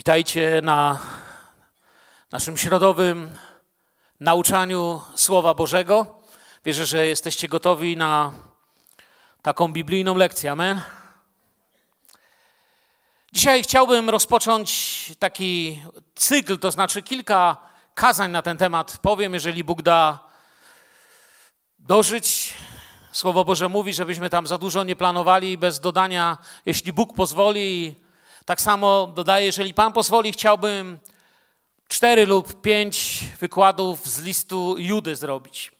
Witajcie na naszym środowym nauczaniu Słowa Bożego. Wierzę, że jesteście gotowi na taką biblijną lekcję. Amen. Dzisiaj chciałbym rozpocząć taki cykl, to znaczy kilka kazań na ten temat. Powiem, jeżeli Bóg da dożyć. Słowo Boże mówi, żebyśmy tam za dużo nie planowali, bez dodania, jeśli Bóg pozwoli. Tak samo dodaję, jeżeli Pan pozwoli, chciałbym cztery lub pięć wykładów z listu Judy zrobić.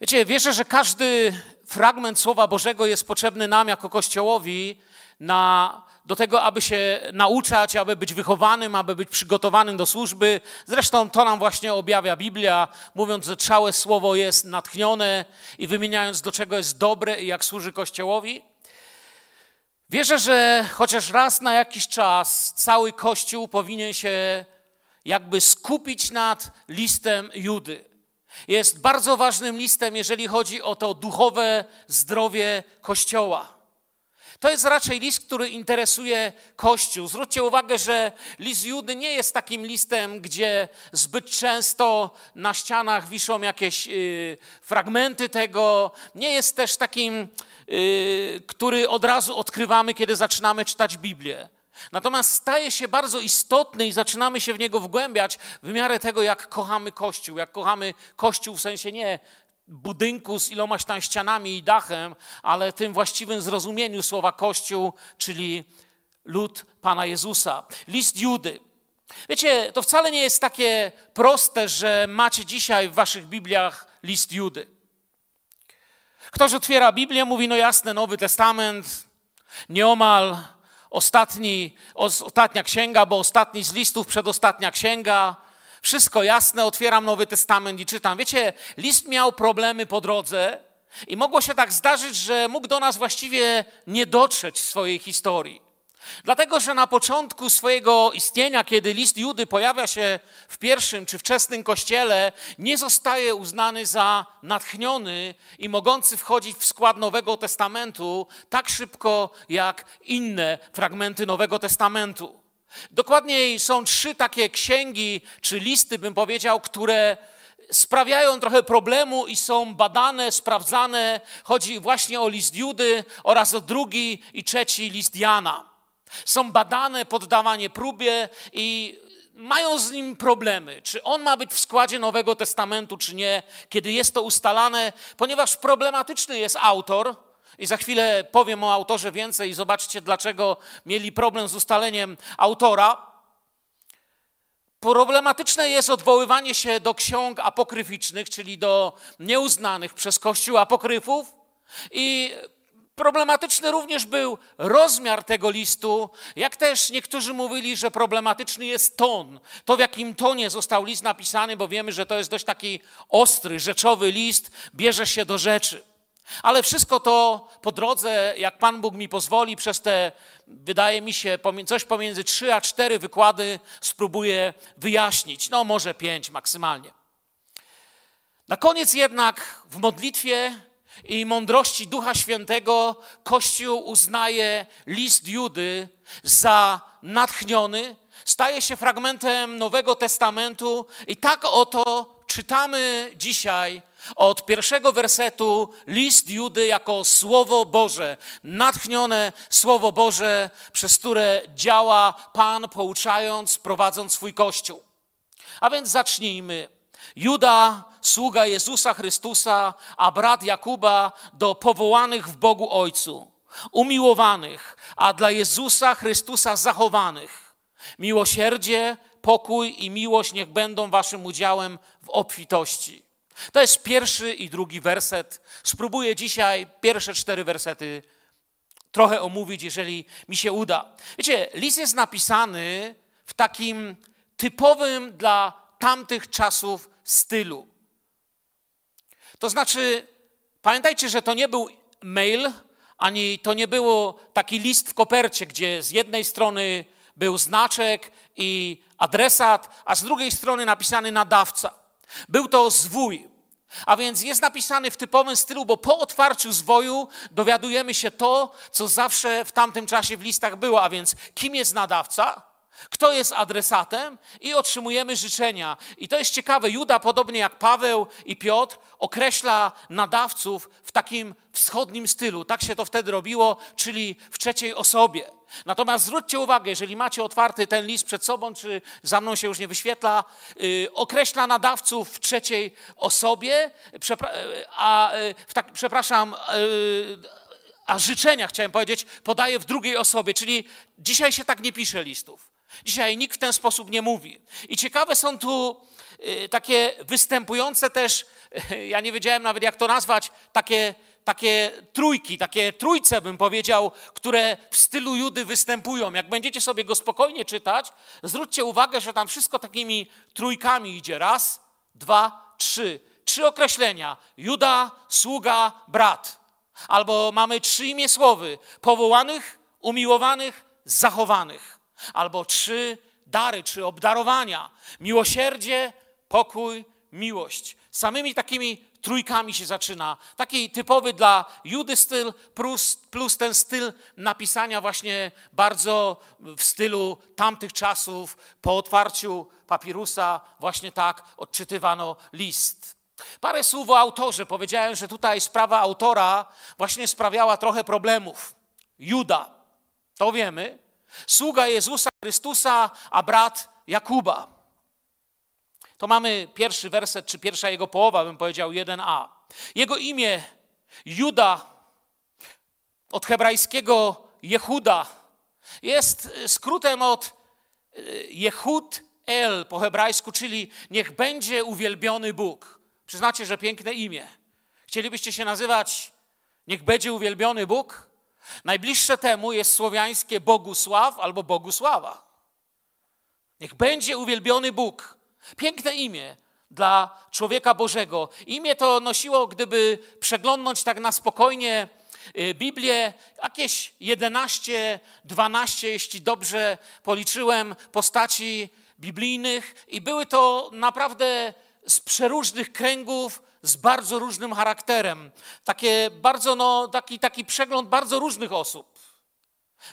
Wiecie, wierzę, że każdy fragment Słowa Bożego jest potrzebny nam jako Kościołowi na, do tego, aby się nauczać, aby być wychowanym, aby być przygotowanym do służby. Zresztą to nam właśnie objawia Biblia, mówiąc, że całe Słowo jest natchnione i wymieniając, do czego jest dobre i jak służy Kościołowi. Wierzę, że chociaż raz na jakiś czas cały Kościół powinien się jakby skupić nad listem Judy. Jest bardzo ważnym listem, jeżeli chodzi o to duchowe zdrowie Kościoła. To jest raczej list, który interesuje Kościół. Zwróćcie uwagę, że list Judy nie jest takim listem, gdzie zbyt często na ścianach wiszą jakieś y, fragmenty tego. Nie jest też takim, który od razu odkrywamy, kiedy zaczynamy czytać Biblię. Natomiast staje się bardzo istotny i zaczynamy się w niego wgłębiać w miarę tego, jak kochamy Kościół. Jak kochamy Kościół w sensie nie budynku z ilomaś tam ścianami i dachem, ale tym właściwym zrozumieniu słowa Kościół, czyli lud Pana Jezusa. List Judy. Wiecie, to wcale nie jest takie proste, że macie dzisiaj w waszych Bibliach list Judy. Ktoś otwiera Biblię, mówi, no jasne, Nowy Testament, nieomal ostatni, ostatnia księga, bo ostatni z listów, przedostatnia księga, wszystko jasne, otwieram Nowy Testament i czytam. Wiecie, list miał problemy po drodze i mogło się tak zdarzyć, że mógł do nas właściwie nie dotrzeć w swojej historii. Dlatego, że na początku swojego istnienia, kiedy list Judy pojawia się w pierwszym czy wczesnym kościele, nie zostaje uznany za natchniony i mogący wchodzić w skład Nowego Testamentu tak szybko jak inne fragmenty Nowego Testamentu. Dokładniej są trzy takie księgi czy listy, bym powiedział, które sprawiają trochę problemu i są badane, sprawdzane. Chodzi właśnie o list Judy oraz o drugi i trzeci list Jana. Są badane, poddawanie próbie i mają z nim problemy. Czy on ma być w składzie Nowego Testamentu, czy nie, kiedy jest to ustalane, ponieważ problematyczny jest autor. I za chwilę powiem o autorze więcej i zobaczcie, dlaczego mieli problem z ustaleniem autora. Problematyczne jest odwoływanie się do ksiąg apokryficznych, czyli do nieuznanych przez Kościół apokryfów. I Problematyczny również był rozmiar tego listu, jak też niektórzy mówili, że problematyczny jest ton. To, w jakim tonie został list napisany, bo wiemy, że to jest dość taki ostry, rzeczowy list, bierze się do rzeczy. Ale wszystko to po drodze, jak Pan Bóg mi pozwoli, przez te, wydaje mi się, coś pomiędzy trzy a cztery wykłady spróbuję wyjaśnić. No, może pięć maksymalnie. Na koniec jednak w modlitwie i mądrości Ducha Świętego Kościół uznaje list Judy za natchniony, staje się fragmentem Nowego Testamentu i tak oto czytamy dzisiaj od pierwszego wersetu list Judy jako Słowo Boże, natchnione Słowo Boże, przez które działa Pan, pouczając, prowadząc swój Kościół. A więc zacznijmy. Juda, sługa Jezusa Chrystusa, a brat Jakuba do powołanych w Bogu Ojcu, umiłowanych, a dla Jezusa Chrystusa zachowanych. Miłosierdzie, pokój i miłość niech będą waszym udziałem w obfitości. To jest pierwszy i drugi werset. Spróbuję dzisiaj pierwsze cztery wersety trochę omówić, jeżeli mi się uda. Wiecie, list jest napisany w takim typowym dla tamtych czasów stylu. To znaczy, pamiętajcie, że to nie był mail, ani to nie było taki list w kopercie, gdzie z jednej strony był znaczek i adresat, a z drugiej strony napisany nadawca. Był to zwój. A więc jest napisany w typowym stylu, bo po otwarciu zwoju dowiadujemy się to, co zawsze w tamtym czasie w listach było, a więc kim jest nadawca, kto jest adresatem i otrzymujemy życzenia. I to jest ciekawe, Juda, podobnie jak Paweł i Piotr, określa nadawców w takim wschodnim stylu. Tak się to wtedy robiło, czyli w trzeciej osobie. Natomiast zwróćcie uwagę, jeżeli macie otwarty ten list przed sobą, czy za mną się już nie wyświetla, yy, określa nadawców w trzeciej osobie, a yy, tak, przepraszam, yy, a życzenia, chciałem powiedzieć, podaje w drugiej osobie, czyli dzisiaj się tak nie pisze listów. Dzisiaj nikt w ten sposób nie mówi. I ciekawe są tu y, takie występujące też, ja nie wiedziałem nawet jak to nazwać, takie, takie trójki, takie trójce bym powiedział, które w stylu Judy występują. Jak będziecie sobie go spokojnie czytać, zwróćcie uwagę, że tam wszystko takimi trójkami idzie. Raz, dwa, trzy. Trzy określenia. Juda, sługa, brat. Albo mamy trzy imię słowy. Powołanych, umiłowanych, zachowanych albo trzy dary, czy obdarowania: miłosierdzie, pokój, miłość. Samymi takimi trójkami się zaczyna. Taki typowy dla Judy styl, plus, plus ten styl napisania, właśnie bardzo w stylu tamtych czasów, po otwarciu papirusa, właśnie tak odczytywano list. Parę słów o autorze. Powiedziałem, że tutaj sprawa autora właśnie sprawiała trochę problemów. Juda, to wiemy, Sługa Jezusa Chrystusa, a brat Jakuba. To mamy pierwszy werset, czy pierwsza jego połowa, bym powiedział 1a. Jego imię Juda, od hebrajskiego Jehuda, jest skrótem od y, Jehud El po hebrajsku, czyli niech będzie uwielbiony Bóg. Przyznacie, że piękne imię. Chcielibyście się nazywać niech będzie uwielbiony Bóg? Najbliższe temu jest słowiańskie Bogusław albo Bogusława. Niech będzie uwielbiony Bóg. Piękne imię dla człowieka Bożego. Imię to nosiło, gdyby przeglądnąć tak na spokojnie y, Biblię, jakieś 11, 12, jeśli dobrze policzyłem, postaci biblijnych, i były to naprawdę z przeróżnych kręgów z bardzo różnym charakterem. Takie bardzo, no, taki, taki przegląd bardzo różnych osób.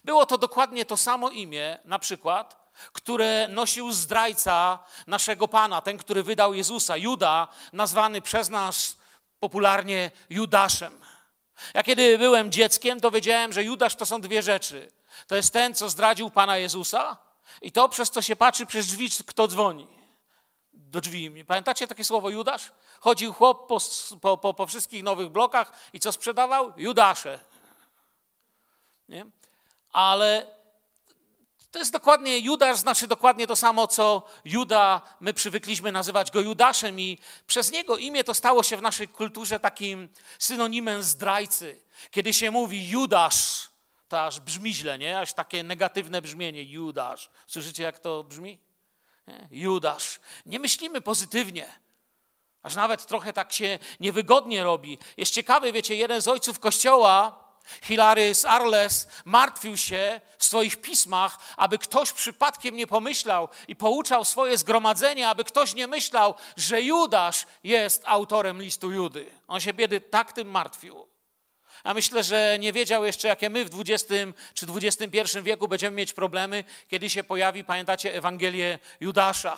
Było to dokładnie to samo imię, na przykład, które nosił zdrajca naszego Pana, ten, który wydał Jezusa, Juda, nazwany przez nas popularnie Judaszem. Ja kiedy byłem dzieckiem, to wiedziałem, że Judasz to są dwie rzeczy. To jest ten, co zdradził Pana Jezusa i to, przez co się patrzy przez drzwi, kto dzwoni do drzwi. Pamiętacie takie słowo Judasz? Chodził chłop po, po, po, wszystkich nowych blokach i co sprzedawał? Judasze. Nie? Ale to jest dokładnie, Judasz znaczy dokładnie to samo, co Juda, my przywykliśmy nazywać go Judaszem i przez niego imię to stało się w naszej kulturze takim synonimem zdrajcy. Kiedy się mówi Judasz, to aż brzmi źle, nie? Aż takie negatywne brzmienie, Judasz. Słyszycie, jak to brzmi? Judasz. Nie myślimy pozytywnie. Aż nawet trochę tak się niewygodnie robi. Jest ciekawy, wiecie, jeden z ojców kościoła, Hilarys Arles, martwił się w swoich pismach, aby ktoś przypadkiem nie pomyślał i pouczał swoje zgromadzenie, aby ktoś nie myślał, że Judasz jest autorem listu Judy. On się biedy tak tym martwił. A myślę, że nie wiedział jeszcze, jakie my w XX czy XXI wieku będziemy mieć problemy, kiedy się pojawi, pamiętacie, Ewangelię Judasza.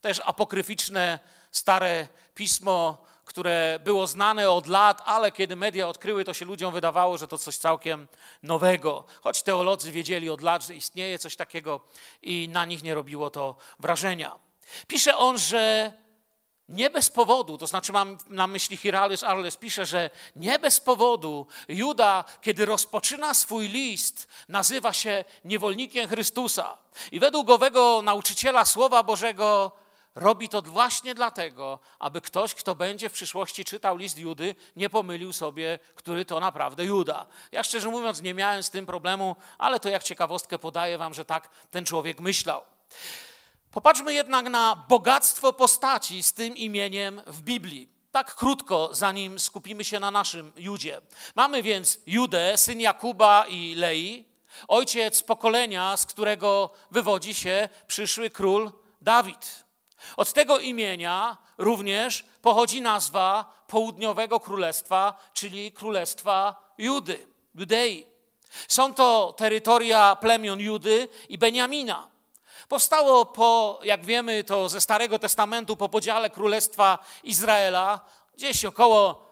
Też apokryficzne, stare pismo, które było znane od lat, ale kiedy media odkryły, to się ludziom wydawało, że to coś całkiem nowego. Choć teolodzy wiedzieli od lat, że istnieje coś takiego i na nich nie robiło to wrażenia. Pisze on, że nie bez powodu, to znaczy mam na myśli Hiralys Arles, pisze, że nie bez powodu Juda, kiedy rozpoczyna swój list, nazywa się niewolnikiem Chrystusa. I według owego nauczyciela Słowa Bożego robi to właśnie dlatego, aby ktoś, kto będzie w przyszłości czytał list Judy, nie pomylił sobie, który to naprawdę Juda. Ja szczerze mówiąc nie miałem z tym problemu, ale to jak ciekawostkę podaję wam, że tak ten człowiek myślał. Popatrzmy jednak na bogactwo postaci z tym imieniem w Biblii. Tak krótko, zanim skupimy się na naszym Judzie. Mamy więc Judę, syn Jakuba i Lei, ojciec pokolenia, z którego wywodzi się przyszły król Dawid. Od tego imienia również pochodzi nazwa południowego królestwa, czyli królestwa Judy, Judei. Są to terytoria plemion Judy i Beniamina. Powstało po, jak wiemy, to ze Starego Testamentu, po podziale Królestwa Izraela, gdzieś około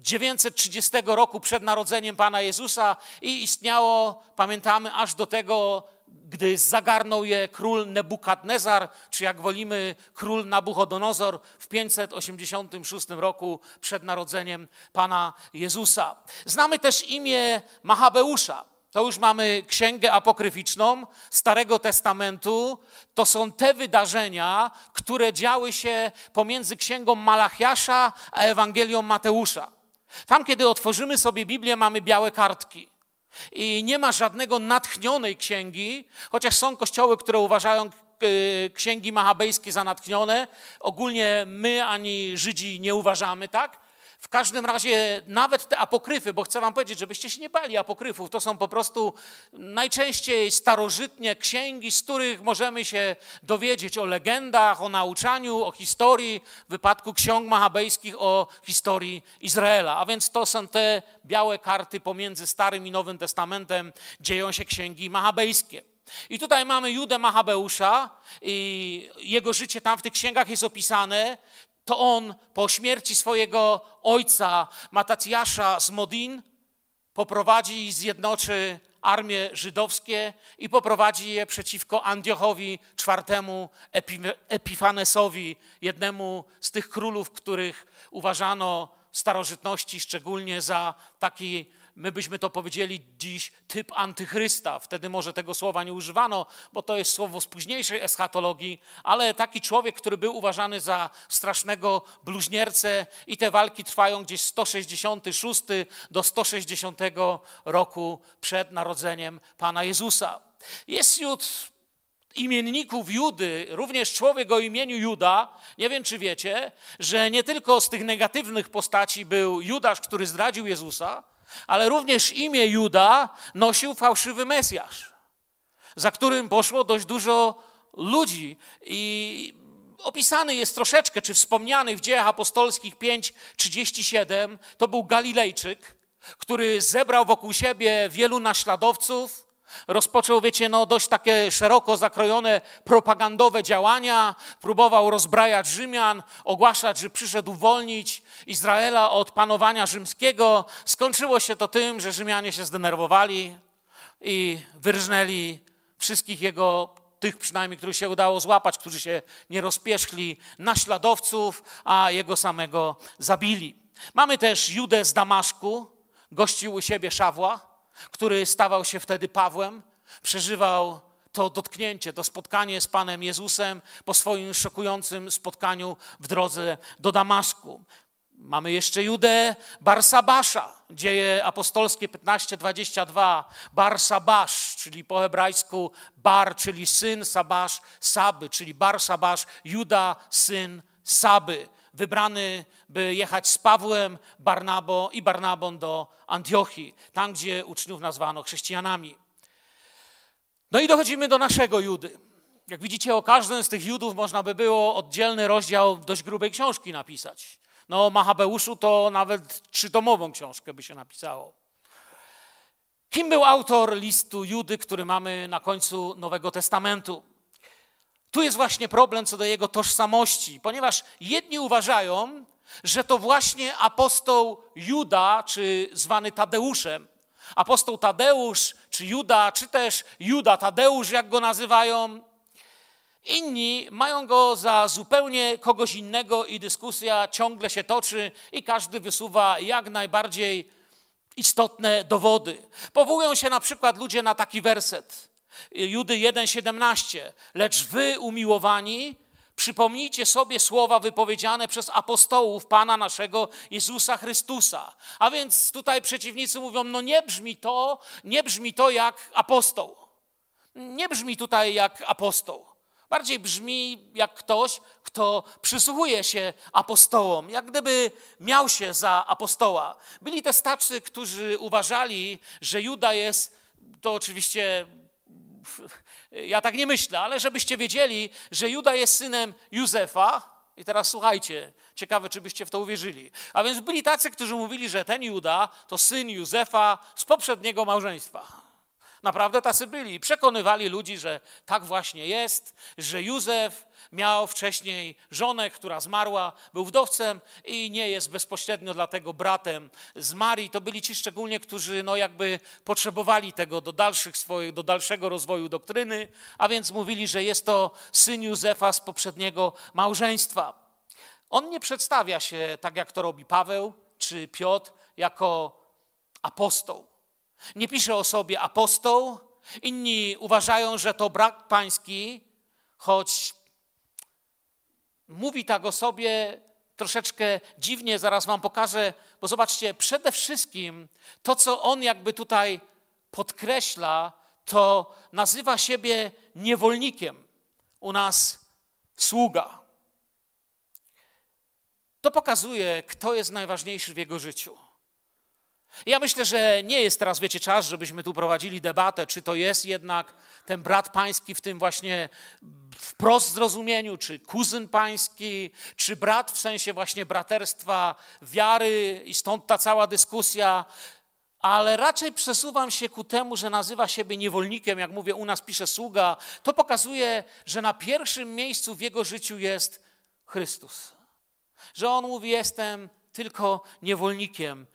930 roku przed narodzeniem Pana Jezusa i istniało, pamiętamy, aż do tego, gdy zagarnął je król Nebukadnezar, czy jak wolimy, król Nabuchodonozor w 586 roku przed narodzeniem Pana Jezusa. Znamy też imię Machabeusza. To już mamy księgę apokryficzną Starego Testamentu. To są te wydarzenia, które działy się pomiędzy księgą Malachiasza a Ewangelią Mateusza. Tam, kiedy otworzymy sobie Biblię, mamy białe kartki. I nie ma żadnego natchnionej księgi, chociaż są kościoły, które uważają e, księgi machabejskie za natchnione. Ogólnie my ani Żydzi nie uważamy tak. W każdym razie nawet te apokryfy, bo chcę wam powiedzieć, żebyście się nie bali apokryfów, to są po prostu najczęściej starożytnie księgi, z których możemy się dowiedzieć o legendach, o nauczaniu, o historii, w wypadku ksiąg machabejskich o historii Izraela. A więc to są te białe karty pomiędzy Starym i Nowym Testamentem, dzieją się księgi machabejskie. I tutaj mamy Judę Machabeusza i jego życie tam w tych księgach jest opisane to on po śmierci swojego ojca Matacjasza z Modin poprowadzi i zjednoczy armie żydowskie i poprowadzi je przeciwko Antiochowi IV Epifanesowi, jednemu z tych królów, których uważano w starożytności szczególnie za taki my byśmy to powiedzieli dziś typ antychrysta. Wtedy może tego słowa nie używano, bo to jest słowo z późniejszej eschatologii, ale taki człowiek, który był uważany za strasznego bluźniercę i te walki trwają gdzieś 166 do 160 roku przed narodzeniem Pana Jezusa. Jest wśród imienników Judy, również człowiek o imieniu Juda, nie wiem czy wiecie, że nie tylko z tych negatywnych postaci był Judasz, który zdradził Jezusa, ale również imię Juda nosił fałszywy Mesjasz, za którym poszło dość dużo ludzi i opisany jest troszeczkę, czy wspomniany w dziejach apostolskich 5:37, to był Galilejczyk, który zebrał wokół siebie wielu naśladowców, Rozpoczął, wiecie, no dość takie szeroko zakrojone propagandowe działania, próbował rozbrajać Rzymian, ogłaszać, że przyszedł uwolnić Izraela od panowania rzymskiego. Skończyło się to tym, że Rzymianie się zdenerwowali i wyrżnęli wszystkich jego, tych przynajmniej, których się udało złapać, którzy się nie rozpieszli, naśladowców, a jego samego zabili. Mamy też Judę z Damaszku, gościł u siebie Szawła, który stawał się wtedy Pawłem, przeżywał to dotknięcie, to spotkanie z Panem Jezusem po swoim szokującym spotkaniu w drodze do Damaszku. Mamy jeszcze Judę Barsabasza, dzieje apostolskie 15:22. Barsabasz, czyli po hebrajsku Bar, czyli syn Sabasz, Saby, czyli Barsabasz, Juda, syn Saby wybrany, by jechać z Pawłem, Barnabo i Barnabą do Antiochii, tam gdzie uczniów nazwano chrześcijanami. No i dochodzimy do naszego Judy. Jak widzicie, o każdym z tych Judów można by było oddzielny rozdział dość grubej książki napisać. No, o Machabeuszu to nawet trzytomową książkę by się napisało. Kim był autor listu Judy, który mamy na końcu Nowego Testamentu? Tu jest właśnie problem co do jego tożsamości, ponieważ jedni uważają, że to właśnie apostoł Juda, czy zwany Tadeuszem, apostoł Tadeusz, czy Juda, czy też Juda Tadeusz, jak go nazywają. Inni mają go za zupełnie kogoś innego i dyskusja ciągle się toczy i każdy wysuwa jak najbardziej istotne dowody. Powołują się na przykład ludzie na taki werset. Judy 1,17. Lecz wy, umiłowani, przypomnijcie sobie słowa wypowiedziane przez apostołów Pana naszego Jezusa Chrystusa. A więc tutaj przeciwnicy mówią, no nie brzmi to, nie brzmi to jak apostoł. Nie brzmi tutaj jak apostoł. Bardziej brzmi jak ktoś, kto przysłuchuje się apostołom, jak gdyby miał się za apostoła. Byli też tacy, którzy uważali, że Juda jest, to oczywiście ja tak nie myślę, ale żebyście wiedzieli, że Juda jest synem Józefa, I teraz słuchajcie, ciekawe, czy byście w to uwierzyli. A więc byli tacy, którzy mówili, że ten Juda to syn Józefa z poprzedniego małżeństwa. Naprawdę tacy byli. Przekonywali ludzi, że tak właśnie jest, że Józef miał wcześniej żonę, która zmarła, był wdowcem i nie jest bezpośrednio dlatego bratem z Marii. To byli ci szczególnie, którzy no jakby potrzebowali tego do, dalszych swoich, do dalszego rozwoju doktryny, a więc mówili, że jest to syn Józefa z poprzedniego małżeństwa. On nie przedstawia się tak, jak to robi Paweł czy Piotr, jako apostoł. Nie pisze o sobie apostoł. Inni uważają, że to brat pański, choć mówi tak o sobie troszeczkę dziwnie, zaraz wam pokażę, bo zobaczcie, przede wszystkim to, co on jakby tutaj podkreśla, to nazywa siebie niewolnikiem. U nas sługa. To pokazuje, kto jest najważniejszy w jego życiu. Ja myślę, że nie jest teraz, wiecie, czas, żebyśmy tu prowadzili debatę, czy to jest jednak ten brat pański w tym właśnie wprost zrozumieniu, czy kuzyn pański, czy brat w sensie właśnie braterstwa wiary i stąd ta cała dyskusja. Ale raczej przesuwam się ku temu, że nazywa siebie niewolnikiem, jak mówię, u nas pisze sługa. To pokazuje, że na pierwszym miejscu w jego życiu jest Chrystus. Że on mówi: Jestem tylko niewolnikiem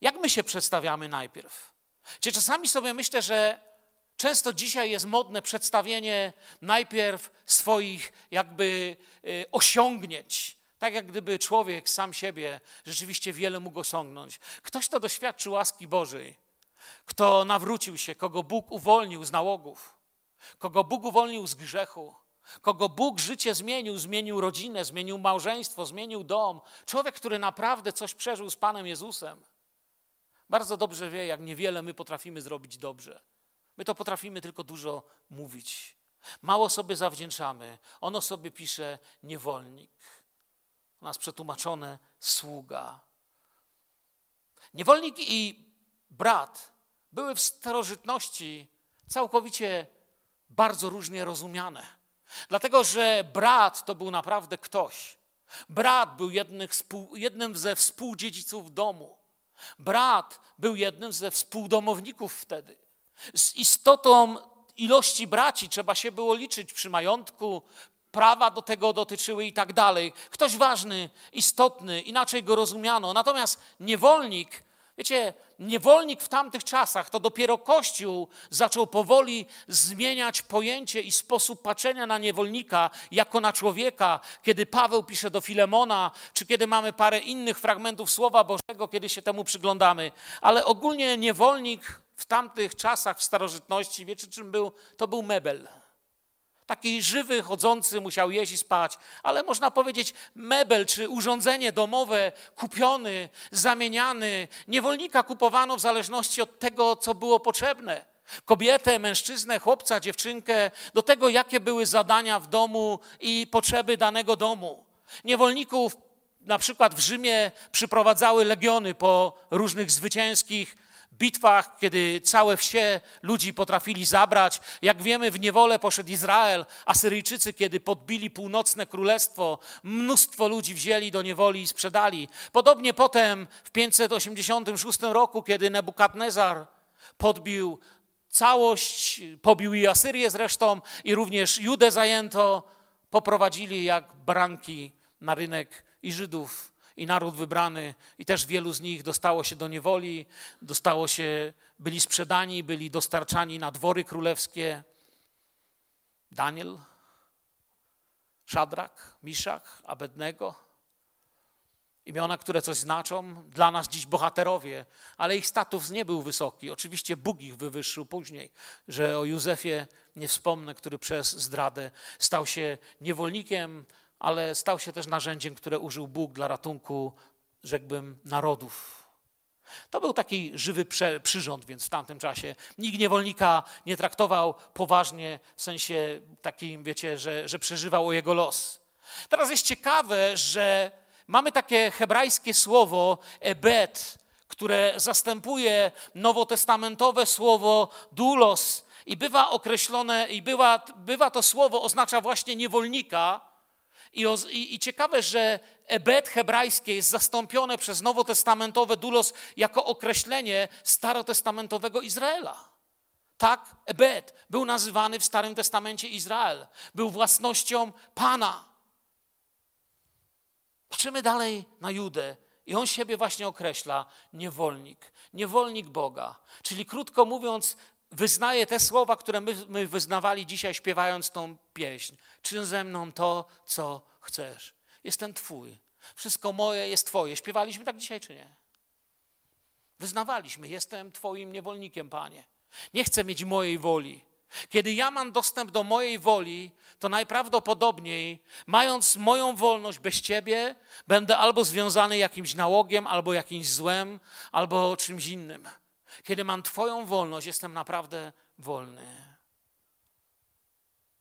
jak my się przedstawiamy najpierw? Czy czasami sobie myślę, że często dzisiaj jest modne przedstawienie najpierw swoich jakby y, osiągnięć. Tak jak gdyby człowiek sam siebie rzeczywiście wiele mógł osiągnąć. Ktoś, kto doświadczył łaski Bożej, kto nawrócił się, kogo Bóg uwolnił z nałogów, kogo Bóg uwolnił z grzechu, kogo Bóg życie zmienił, zmienił rodzinę, zmienił małżeństwo, zmienił dom. Człowiek, który naprawdę coś przeżył z Panem Jezusem bardzo dobrze wie, jak niewiele my potrafimy zrobić dobrze. My to potrafimy tylko dużo mówić. Mało sobie zawdzięczamy. Ono sobie pisze niewolnik. U nas przetłumaczone sługa. Niewolnik i brat były w starożytności całkowicie bardzo różnie rozumiane. Dlatego, że brat to był naprawdę ktoś. Brat był jednym ze współdziedziców domu. Brat był jednym ze współdomowników wtedy. Z istotą ilości braci trzeba się było liczyć przy majątku, prawa do tego dotyczyły i tak dalej. Ktoś ważny, istotny, inaczej go rozumiano. Natomiast niewolnik Wiecie, niewolnik w tamtych czasach, to dopiero Kościół zaczął powoli zmieniać pojęcie i sposób patrzenia na niewolnika jako na człowieka, kiedy Paweł pisze do Filemona, czy kiedy mamy parę innych fragmentów Słowa Bożego, kiedy się temu przyglądamy. Ale ogólnie niewolnik w tamtych czasach, w starożytności, wiecie czym był? To był mebel. Taki żywy, chodzący, musiał jeść i spać, ale można powiedzieć mebel czy urządzenie domowe kupiony, zamieniany. Niewolnika kupowano w zależności od tego, co było potrzebne. Kobietę, mężczyznę, chłopca, dziewczynkę, do tego, jakie były zadania w domu i potrzeby danego domu. Niewolników na przykład w Rzymie przyprowadzały legiony po różnych zwycięskich bitwach, kiedy całe wsie ludzi potrafili zabrać. Jak wiemy, w niewolę poszedł Izrael. Asyryjczycy, kiedy podbili północne królestwo, mnóstwo ludzi wzięli do niewoli i sprzedali. Podobnie potem w 586 roku, kiedy Nebukadnezar podbił całość, pobił i Asyrię zresztą, i również Judę zajęto, poprowadzili jak branki na rynek i Żydów i naród wybrany, i też wielu z nich dostało się do niewoli, dostało się, byli sprzedani, byli dostarczani na dwory królewskie. Daniel, Szadrak, Miszach, Abednego. Imiona, które coś znaczą, dla nas dziś bohaterowie, ale ich status nie był wysoki. Oczywiście Bóg ich wywyższył później, że o Józefie nie wspomnę, który przez zdradę stał się niewolnikiem, ale stał się też narzędziem, które użył Bóg dla ratunku, rzekłbym, narodów. To był taki żywy przyrząd, więc w tamtym czasie nikt niewolnika nie traktował poważnie, w sensie takim, wiecie, że, że przeżywał o jego los. Teraz jest ciekawe, że mamy takie hebrajskie słowo ebet, które zastępuje nowotestamentowe słowo dulos i bywa określone, i bywa, bywa to słowo oznacza właśnie niewolnika, I, i, I, ciekawe, że ebed hebrajskie jest zastąpione przez nowotestamentowe dulos jako określenie starotestamentowego Izraela. Tak, ebed był nazywany w Starym Testamencie Izrael. Był własnością Pana. Patrzymy dalej na Judę i on siebie właśnie określa niewolnik, niewolnik Boga. Czyli krótko mówiąc, wyznaje te słowa, które my, my wyznawali dzisiaj, śpiewając tą pieśń. Czyn ze mną to, co chcesz. Jestem Twój. Wszystko moje jest Twoje. Śpiewaliśmy tak dzisiaj, czy nie? Wyznawaliśmy, jestem Twoim niewolnikiem, Panie. Nie chcę mieć mojej woli. Kiedy ja mam dostęp do mojej woli, to najprawdopodobniej, mając moją wolność bez Ciebie, będę albo związany jakimś nałogiem, albo jakimś złem, albo czymś innym. Kiedy mam Twoją wolność, jestem naprawdę wolny.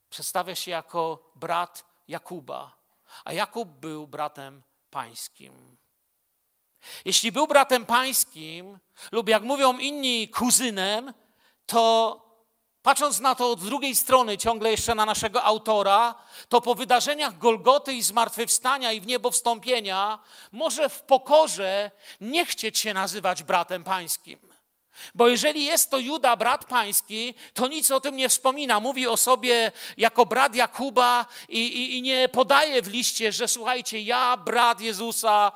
Przedstawia się jako brat Jakuba, a Jakub był bratem pańskim. Jeśli był bratem pańskim, lub jak mówią inni, kuzynem, to patrząc na to od drugiej strony, ciągle jeszcze na naszego autora, to po wydarzeniach Golgoty i zmartwychwstania i w niebo wstąpienia, może w pokorze nie chcieć się nazywać bratem pańskim. Bo jeżeli jest to Juda, brat pański, to nic o tym nie wspomina. Mówi o sobie jako brat Jakuba i, i, i, nie podaje w liście, że słuchajcie, ja, brat Jezusa,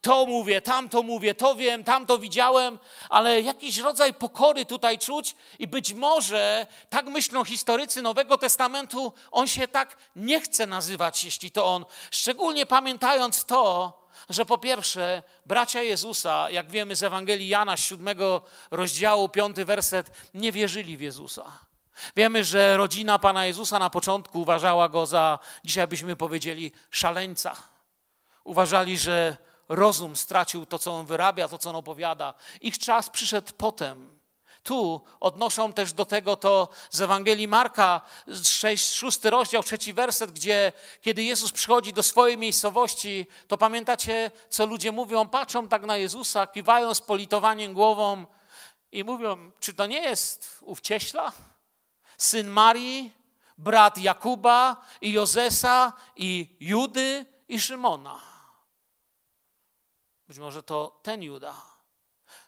to mówię, tamto mówię, to wiem, tamto widziałem, ale jakiś rodzaj pokory tutaj czuć i być może, tak myślą historycy Nowego Testamentu, on się tak nie chce nazywać, jeśli to on. Szczególnie pamiętając to, że po pierwsze, bracia Jezusa, jak wiemy z Ewangelii Jana, z siódmego rozdziału, piąty werset, nie wierzyli w Jezusa. Wiemy, że rodzina Pana Jezusa na początku uważała go za, dzisiaj byśmy powiedzieli, szaleńca. Uważali, że rozum stracił to, co on wyrabia, to, co on opowiada. Ich czas przyszedł potem. Tu odnoszą też do tego to z Ewangelii Marka, 6, 6 rozdział, trzeci werset, gdzie kiedy Jezus przychodzi do swojej miejscowości, to pamiętacie, co ludzie mówią? Patrzą tak na Jezusa, kiwają z politowaniem głową i mówią, czy to nie jest ów cieśla? Syn Marii, brat Jakuba i Jozesa i Judy i Szymona. Być może to ten Juda.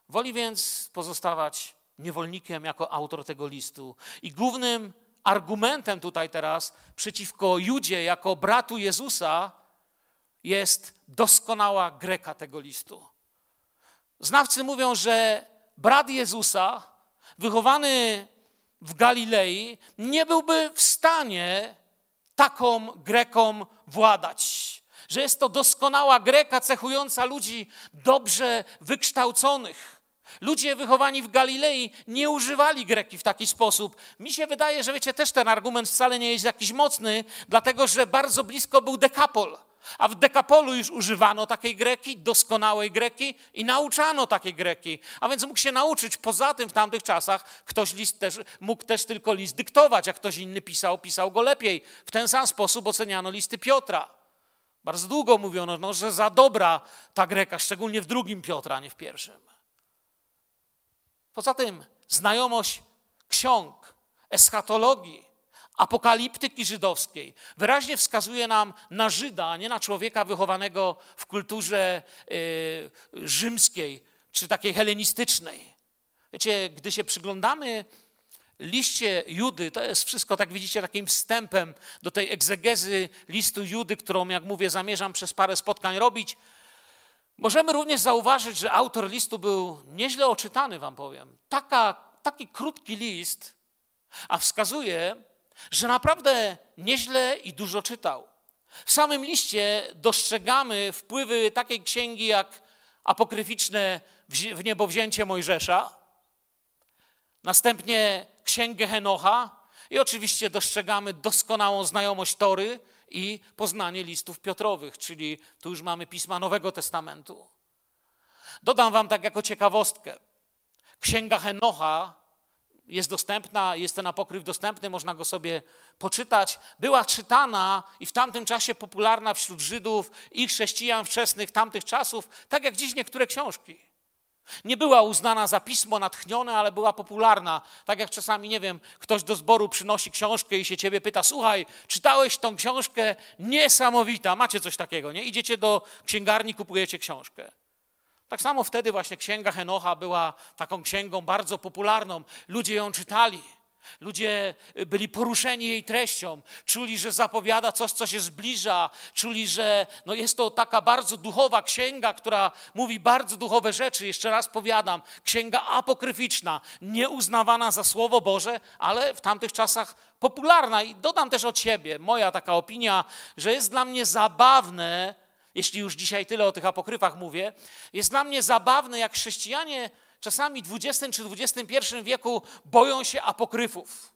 Woli więc pozostawać niewolnikiem jako autor tego listu. I głównym argumentem tutaj teraz przeciwko Judzie jako bratu Jezusa jest doskonała greka tego listu. Znawcy mówią, że brat Jezusa, wychowany w Galilei, nie byłby w stanie taką Greką władać. Że jest to doskonała Greka cechująca ludzi dobrze wykształconych Ludzie wychowani w Galilei nie używali greki w taki sposób. Mi się wydaje, że wiecie, też ten argument wcale nie jest jakiś mocny, dlatego że bardzo blisko był dekapol. A w dekapolu już używano takiej greki, doskonałej greki i nauczano takiej greki. A więc mógł się nauczyć. Poza tym w tamtych czasach ktoś list też, mógł też tylko list dyktować, jak ktoś inny pisał, pisał go lepiej. W ten sam sposób oceniano listy Piotra. Bardzo długo mówiono, no, że za dobra ta greka, szczególnie w drugim Piotra, nie w pierwszym. Poza tym znajomość ksiąg, eschatologii, apokaliptyki żydowskiej wyraźnie wskazuje nam na Żyda, a nie na człowieka wychowanego w kulturze y, rzymskiej czy takiej helenistycznej. Wiecie, gdy się przyglądamy liście Judy, to jest wszystko, tak widzicie, takim wstępem do tej egzegezy listu Judy, którą, jak mówię, zamierzam przez parę spotkań robić. Możemy również zauważyć, że autor listu był nieźle oczytany, wam powiem. Taka, taki krótki list, a wskazuje, że naprawdę nieźle i dużo czytał. W samym liście dostrzegamy wpływy takiej księgi jak apokryficzne w niebowzięcie Mojżesza, następnie księgę Henocha i oczywiście dostrzegamy doskonałą znajomość Tory, i poznanie listów Piotrowych, czyli tu już mamy pisma Nowego Testamentu. Dodam wam tak jako ciekawostkę. Księga Henocha jest dostępna, jest ten apokryf dostępny, można go sobie poczytać. Była czytana i w tamtym czasie popularna wśród Żydów i chrześcijan wczesnych tamtych czasów, tak jak dziś niektóre książki. Nie była uznana za pismo natchnione, ale była popularna. Tak jak czasami, nie wiem, ktoś do zboru przynosi książkę i się ciebie pyta: Słuchaj, czytałeś tą książkę? Niesamowita. Macie coś takiego, nie? Idziecie do księgarni, kupujecie książkę. Tak samo wtedy właśnie księga Henocha była taką księgą bardzo popularną. Ludzie ją czytali. Ludzie byli poruszeni jej treścią, czuli, że zapowiada coś, co się zbliża, czuli, że no jest to taka bardzo duchowa księga, która mówi bardzo duchowe rzeczy. Jeszcze raz powiadam, księga apokryficzna, nieuznawana za Słowo Boże, ale w tamtych czasach popularna. I dodam też od siebie, moja taka opinia, że jest dla mnie zabawne, jeśli już dzisiaj tyle o tych apokryfach mówię, jest dla mnie zabawne, jak chrześcijanie czasami w XX czy XXI wieku boją się apokryfów.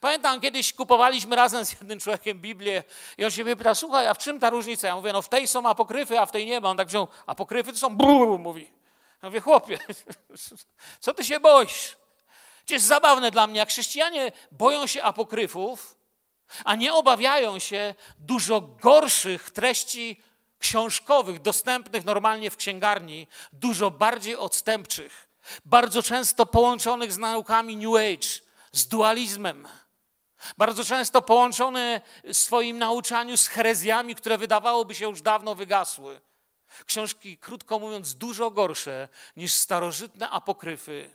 Pamiętam, kiedyś kupowaliśmy razem z jednym człowiekiem Biblię i on się mnie pyta, słuchaj, a w czym ta różnica? Ja mówię, no w tej są apokryfy, a w tej nie ma. On tak wziął, apokryfy to są brrr, mówi. Ja mówię, chłopie, co ty się boisz? To jest zabawne dla mnie, jak chrześcijanie boją się apokryfów, a nie obawiają się dużo gorszych treści książkowych, dostępnych normalnie w księgarni, dużo bardziej odstępczych, bardzo często połączonych z naukami New Age, z dualizmem, bardzo często połączone w swoim nauczaniu z herezjami, które wydawałoby się już dawno wygasły. Książki, krótko mówiąc, dużo gorsze niż starożytne apokryfy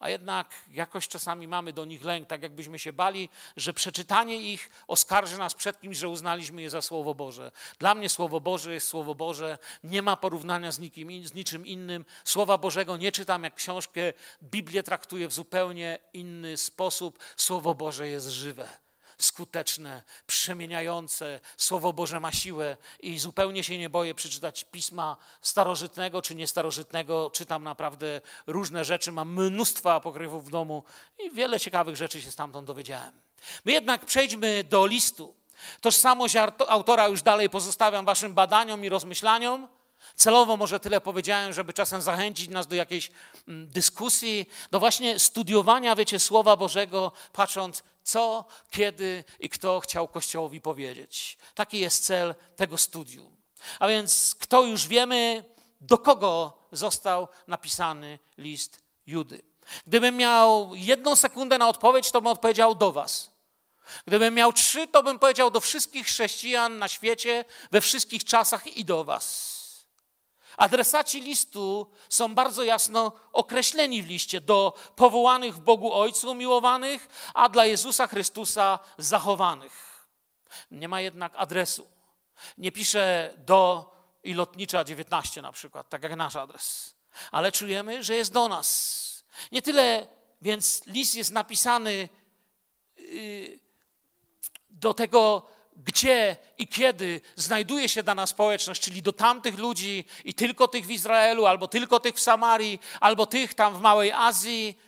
a jednak jakoś czasami mamy do nich lęk, tak jakbyśmy się bali, że przeczytanie ich oskarży nas przed kimś, że uznaliśmy je za Słowo Boże. Dla mnie Słowo Boże jest Słowo Boże, nie ma porównania z, nikim, z niczym innym. Słowa Bożego nie czytam jak książkę, Biblię traktuję w zupełnie inny sposób. Słowo Boże jest żywe skuteczne, przemieniające. Słowo Boże ma siłę i zupełnie się nie boję przeczytać pisma starożytnego czy niestarożytnego. Czytam naprawdę różne rzeczy, mam mnóstwo apokryfów w domu i wiele ciekawych rzeczy się stamtąd dowiedziałem. My jednak przejdźmy do listu. Tożsamość autora już dalej pozostawiam waszym badaniom i rozmyślaniom. Celowo może tyle powiedziałem, żeby czasem zachęcić nas do jakiejś mm, dyskusji, do właśnie studiowania, wiecie, Słowa Bożego, patrząc co, kiedy i kto chciał Kościołowi powiedzieć. Taki jest cel tego studium. A więc kto już wiemy, do kogo został napisany list Judy. Gdybym miał jedną sekundę na odpowiedź, to bym odpowiedział do Was. Gdybym miał trzy, to bym powiedział do wszystkich chrześcijan na świecie, we wszystkich czasach i do Was. Adresaci listu są bardzo jasno określeni w liście do powołanych w Bogu Ojcu umiłowanych, a dla Jezusa Chrystusa zachowanych. Nie ma jednak adresu. Nie pisze do i lotnicza 19 na przykład, tak jak nasz adres. Ale czujemy, że jest do nas. Nie tyle, więc list jest napisany yy, do tego gdzie i kiedy znajduje się dana społeczność, czyli do tamtych ludzi i tylko tych w Izraelu, albo tylko tych w Samarii, albo tych tam w Małej Azji.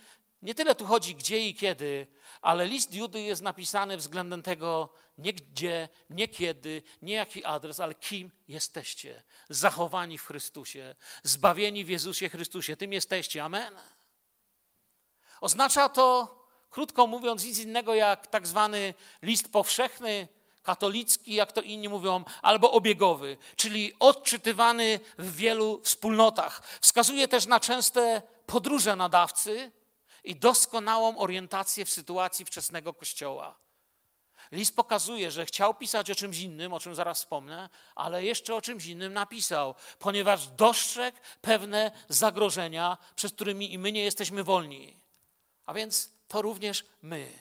Nie tyle tu chodzi gdzie i kiedy, ale list Judy jest napisany względem tego nie gdzie, nie kiedy, nie jaki adres, ale kim jesteście. Zachowani w Chrystusie, zbawieni w Jezusie Chrystusie. Tym jesteście. Amen. Oznacza to, krótko mówiąc, nic innego jak tak zwany list powszechny, katolicki, jak to inni mówią, albo obiegowy, czyli odczytywany w wielu wspólnotach. Wskazuje też na częste podróże nadawcy i doskonałą orientację w sytuacji wczesnego Kościoła. List pokazuje, że chciał pisać o czymś innym, o czym zaraz wspomnę, ale jeszcze o czymś innym napisał, ponieważ dostrzegł pewne zagrożenia, przez którymi i my nie jesteśmy wolni. A więc to również my.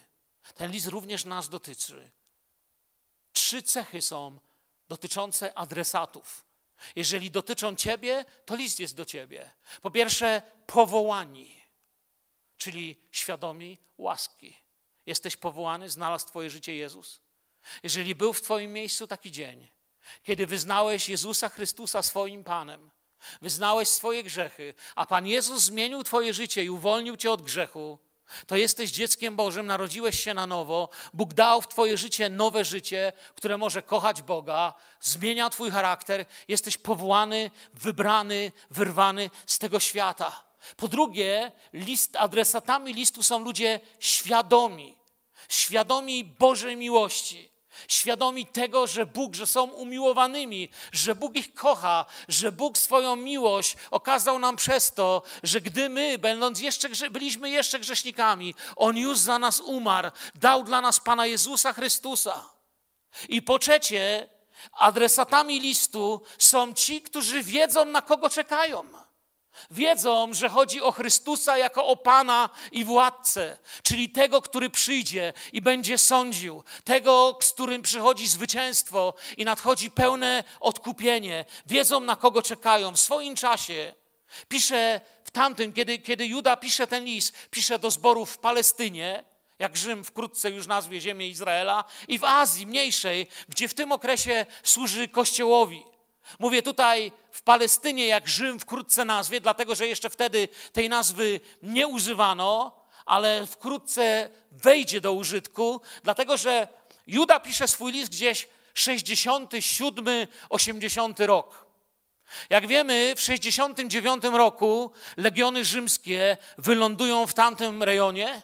Ten list również nas dotyczy trzy cechy są dotyczące adresatów. Jeżeli dotyczą ciebie, to list jest do ciebie. Po pierwsze, powołani, czyli świadomi łaski. Jesteś powołany, znalazł Twoje życie Jezus. Jeżeli był w Twoim miejscu taki dzień, kiedy wyznałeś Jezusa Chrystusa swoim Panem, wyznałeś swoje grzechy, a Pan Jezus zmienił Twoje życie i uwolnił Cię od grzechu, to jesteś dzieckiem Bożym, narodziłeś się na nowo. Bóg dał w Twoje życie nowe życie, które może kochać Boga, zmienia Twój charakter. Jesteś powołany, wybrany, wyrwany z tego świata. Po drugie, list, adresatami listu są ludzie świadomi, świadomi Bożej miłości. Świadomi tego, że Bóg, że są umiłowanymi, że Bóg ich kocha, że Bóg swoją miłość okazał nam przez to, że gdy my, będąc jeszcze, byliśmy jeszcze grzesznikami, On już za nas umarł, dał dla nas Pana Jezusa Chrystusa. I po trzecie, adresatami listu są ci, którzy wiedzą, na kogo czekają. Wiedzą, że chodzi o Chrystusa jako o Pana i władcę, czyli tego, który przyjdzie i będzie sądził, tego, z którym przychodzi zwycięstwo i nadchodzi pełne odkupienie. Wiedzą, na kogo czekają. W swoim czasie pisze w tamtym, kiedy, kiedy Juda pisze ten list, pisze do zborów w Palestynie, jak Rzym wkrótce już nazwie ziemię Izraela, i w Azji mniejszej, gdzie w tym okresie służy Kościołowi. Mówię tutaj w Palestynie, jak Rzym wkrótce nazwie, dlatego że jeszcze wtedy tej nazwy nie używano, ale wkrótce wejdzie do użytku, dlatego że Juda pisze swój list gdzieś 67, 80 rok. Jak wiemy, w 69 roku legiony rzymskie wylądują w tamtym rejonie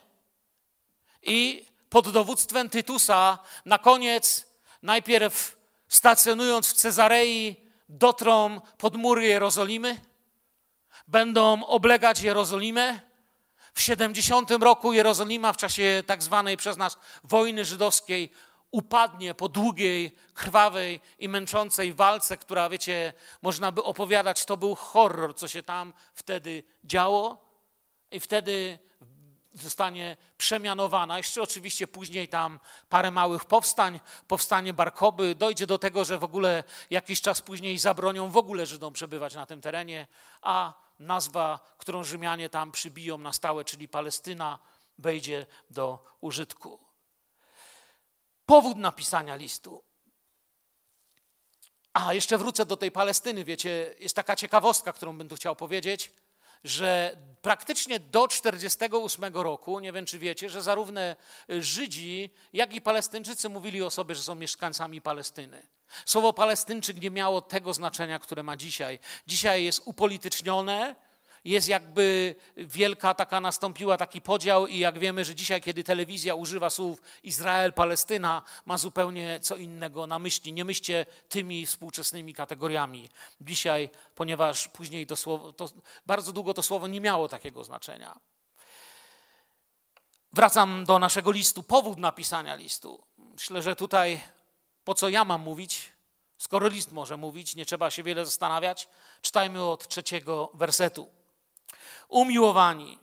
i pod dowództwem Tytusa na koniec najpierw stacjonując w Cezarei dotrą pod mury Jerozolimy, będą oblegać Jerozolimę. W 70 roku Jerozolima w czasie tak zwanej przez nas wojny żydowskiej upadnie po długiej, krwawej i męczącej walce, która, wiecie, można by opowiadać, to był horror, co się tam wtedy działo. I wtedy zostanie przemianowana. Jeszcze oczywiście później tam parę małych powstań, powstanie Barkoby. Dojdzie do tego, że w ogóle jakiś czas później zabronią w ogóle Żydom przebywać na tym terenie, a nazwa, którą Rzymianie tam przybiją na stałe, czyli Palestyna, wejdzie do użytku. Powód napisania listu. A, jeszcze wrócę do tej Palestyny. Wiecie, jest taka ciekawostka, którą tu chciał powiedzieć że praktycznie do 1948 roku, nie wiem czy wiecie, że zarówno Żydzi, jak i Palestyńczycy mówili o sobie, że są mieszkańcami Palestyny. Słowo Palestyńczyk nie miało tego znaczenia, które ma dzisiaj. Dzisiaj jest upolitycznione, jest jakby wielka taka nastąpiła taki podział i jak wiemy, że dzisiaj, kiedy telewizja używa słów Izrael, Palestyna, ma zupełnie co innego na myśli. Nie myślcie tymi współczesnymi kategoriami. Dzisiaj, ponieważ później to słowo, to bardzo długo to słowo nie miało takiego znaczenia. Wracam do naszego listu, powód napisania listu. Myślę, że tutaj po co ja mam mówić, skoro list może mówić, nie trzeba się wiele zastanawiać. Czytajmy od trzeciego wersetu umiłowani,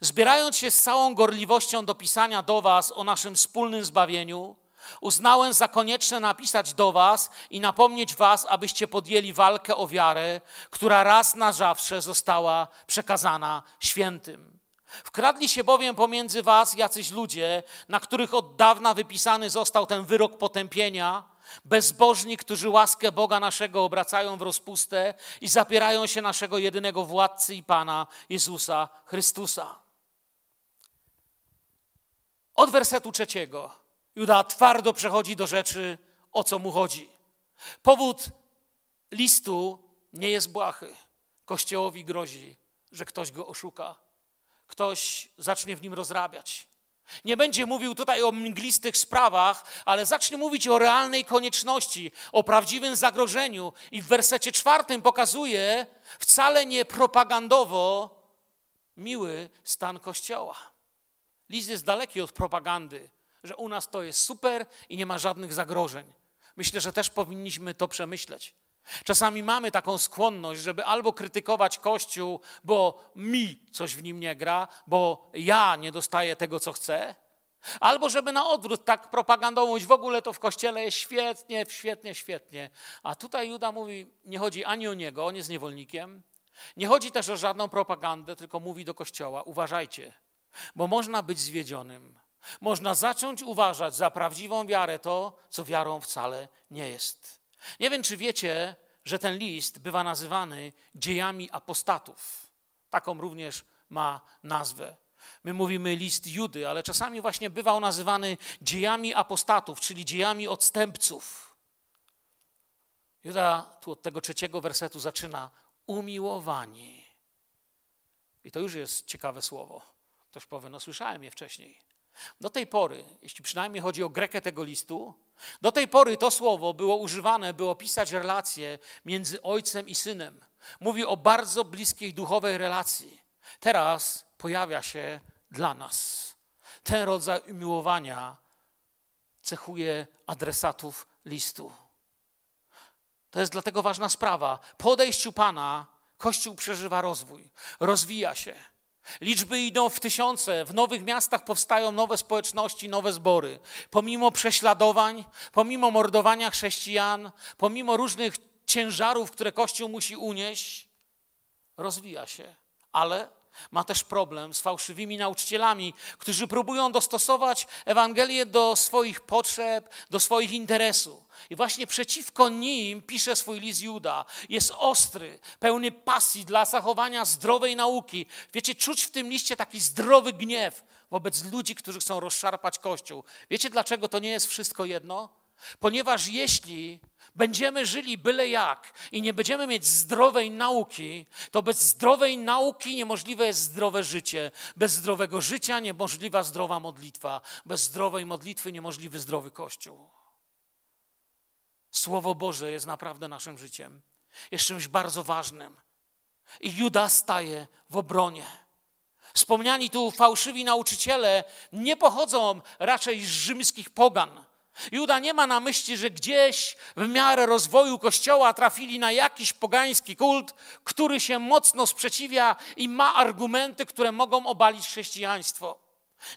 zbierając się z całą gorliwością do pisania do Was o naszym wspólnym zbawieniu, uznałem za konieczne napisać do Was i napomnieć Was, abyście podjęli walkę o wiarę, która raz na zawsze została przekazana świętym. Wkradli się bowiem pomiędzy Was jacyś ludzie, na których od dawna wypisany został ten wyrok potępienia, Bezbożni, którzy łaskę Boga naszego obracają w rozpustę i zapierają się naszego jedynego władcy i Pana Jezusa Chrystusa. Od wersetu trzeciego Juda twardo przechodzi do rzeczy, o co mu chodzi. Powód listu nie jest błahy. Kościołowi grozi, że ktoś go oszuka, ktoś zacznie w nim rozrabiać. Nie będzie mówił tutaj o mglistych sprawach, ale zacznie mówić o realnej konieczności, o prawdziwym zagrożeniu. I w wersecie czwartym pokazuje wcale nie propagandowo miły stan Kościoła. List jest daleki od propagandy, że u nas to jest super i nie ma żadnych zagrożeń. Myślę, że też powinniśmy to przemyśleć. Czasami mamy taką skłonność, żeby albo krytykować Kościół, bo mi coś w nim nie gra, bo ja nie dostaję tego, co chcę, albo żeby na odwrót tak propagandowo w ogóle to w Kościele jest świetnie, świetnie, świetnie. A tutaj Juda mówi, nie chodzi ani o niego, on jest niewolnikiem, nie chodzi też o żadną propagandę, tylko mówi do Kościoła, uważajcie, bo można być zwiedzionym. Można zacząć uważać za prawdziwą wiarę to, co wiarą wcale nie jest. Nie wiem, czy wiecie, że ten list bywa nazywany dziejami apostatów. Taką również ma nazwę. My mówimy list Judy, ale czasami właśnie bywał nazywany dziejami apostatów, czyli dziejami odstępców. Juda tu od tego trzeciego wersetu zaczyna umiłowani. I to już jest ciekawe słowo. Ktoś powie, no słyszałem je wcześniej. Do tej pory, jeśli przynajmniej chodzi o grekę tego listu, Do tej pory to słowo było używane, by opisać relacje między ojcem i synem. Mówi o bardzo bliskiej duchowej relacji. Teraz pojawia się dla nas. Ten rodzaj umiłowania cechuje adresatów listu. To jest dlatego ważna sprawa. Po odejściu Pana Kościół przeżywa rozwój, rozwija się. Liczby idą w tysiące, w nowych miastach powstają nowe społeczności, nowe zbory. Pomimo prześladowań, pomimo mordowania chrześcijan, pomimo różnych ciężarów, które Kościół musi unieść, rozwija się. Ale ma też problem z fałszywymi nauczycielami, którzy próbują dostosować Ewangelię do swoich potrzeb, do swoich interesów. I właśnie przeciwko nim pisze swój list Juda. Jest ostry, pełny pasji dla zachowania zdrowej nauki. Wiecie, czuć w tym liście taki zdrowy gniew wobec ludzi, którzy chcą rozszarpać Kościół. Wiecie, dlaczego to nie jest wszystko jedno? Ponieważ jeśli będziemy żyli byle jak i nie będziemy mieć zdrowej nauki, to bez zdrowej nauki niemożliwe jest zdrowe życie. Bez zdrowego życia niemożliwa zdrowa modlitwa. Bez zdrowej modlitwy niemożliwy zdrowy Kościół. Słowo Boże jest naprawdę naszym życiem. Jest czymś bardzo ważnym. I Juda staje w obronie. Wspomniani tu fałszywi nauczyciele nie pochodzą raczej z rzymskich pogan Juda nie ma na myśli, że gdzieś w miarę rozwoju kościoła trafili na jakiś pogański kult, który się mocno sprzeciwia i ma argumenty, które mogą obalić chrześcijaństwo.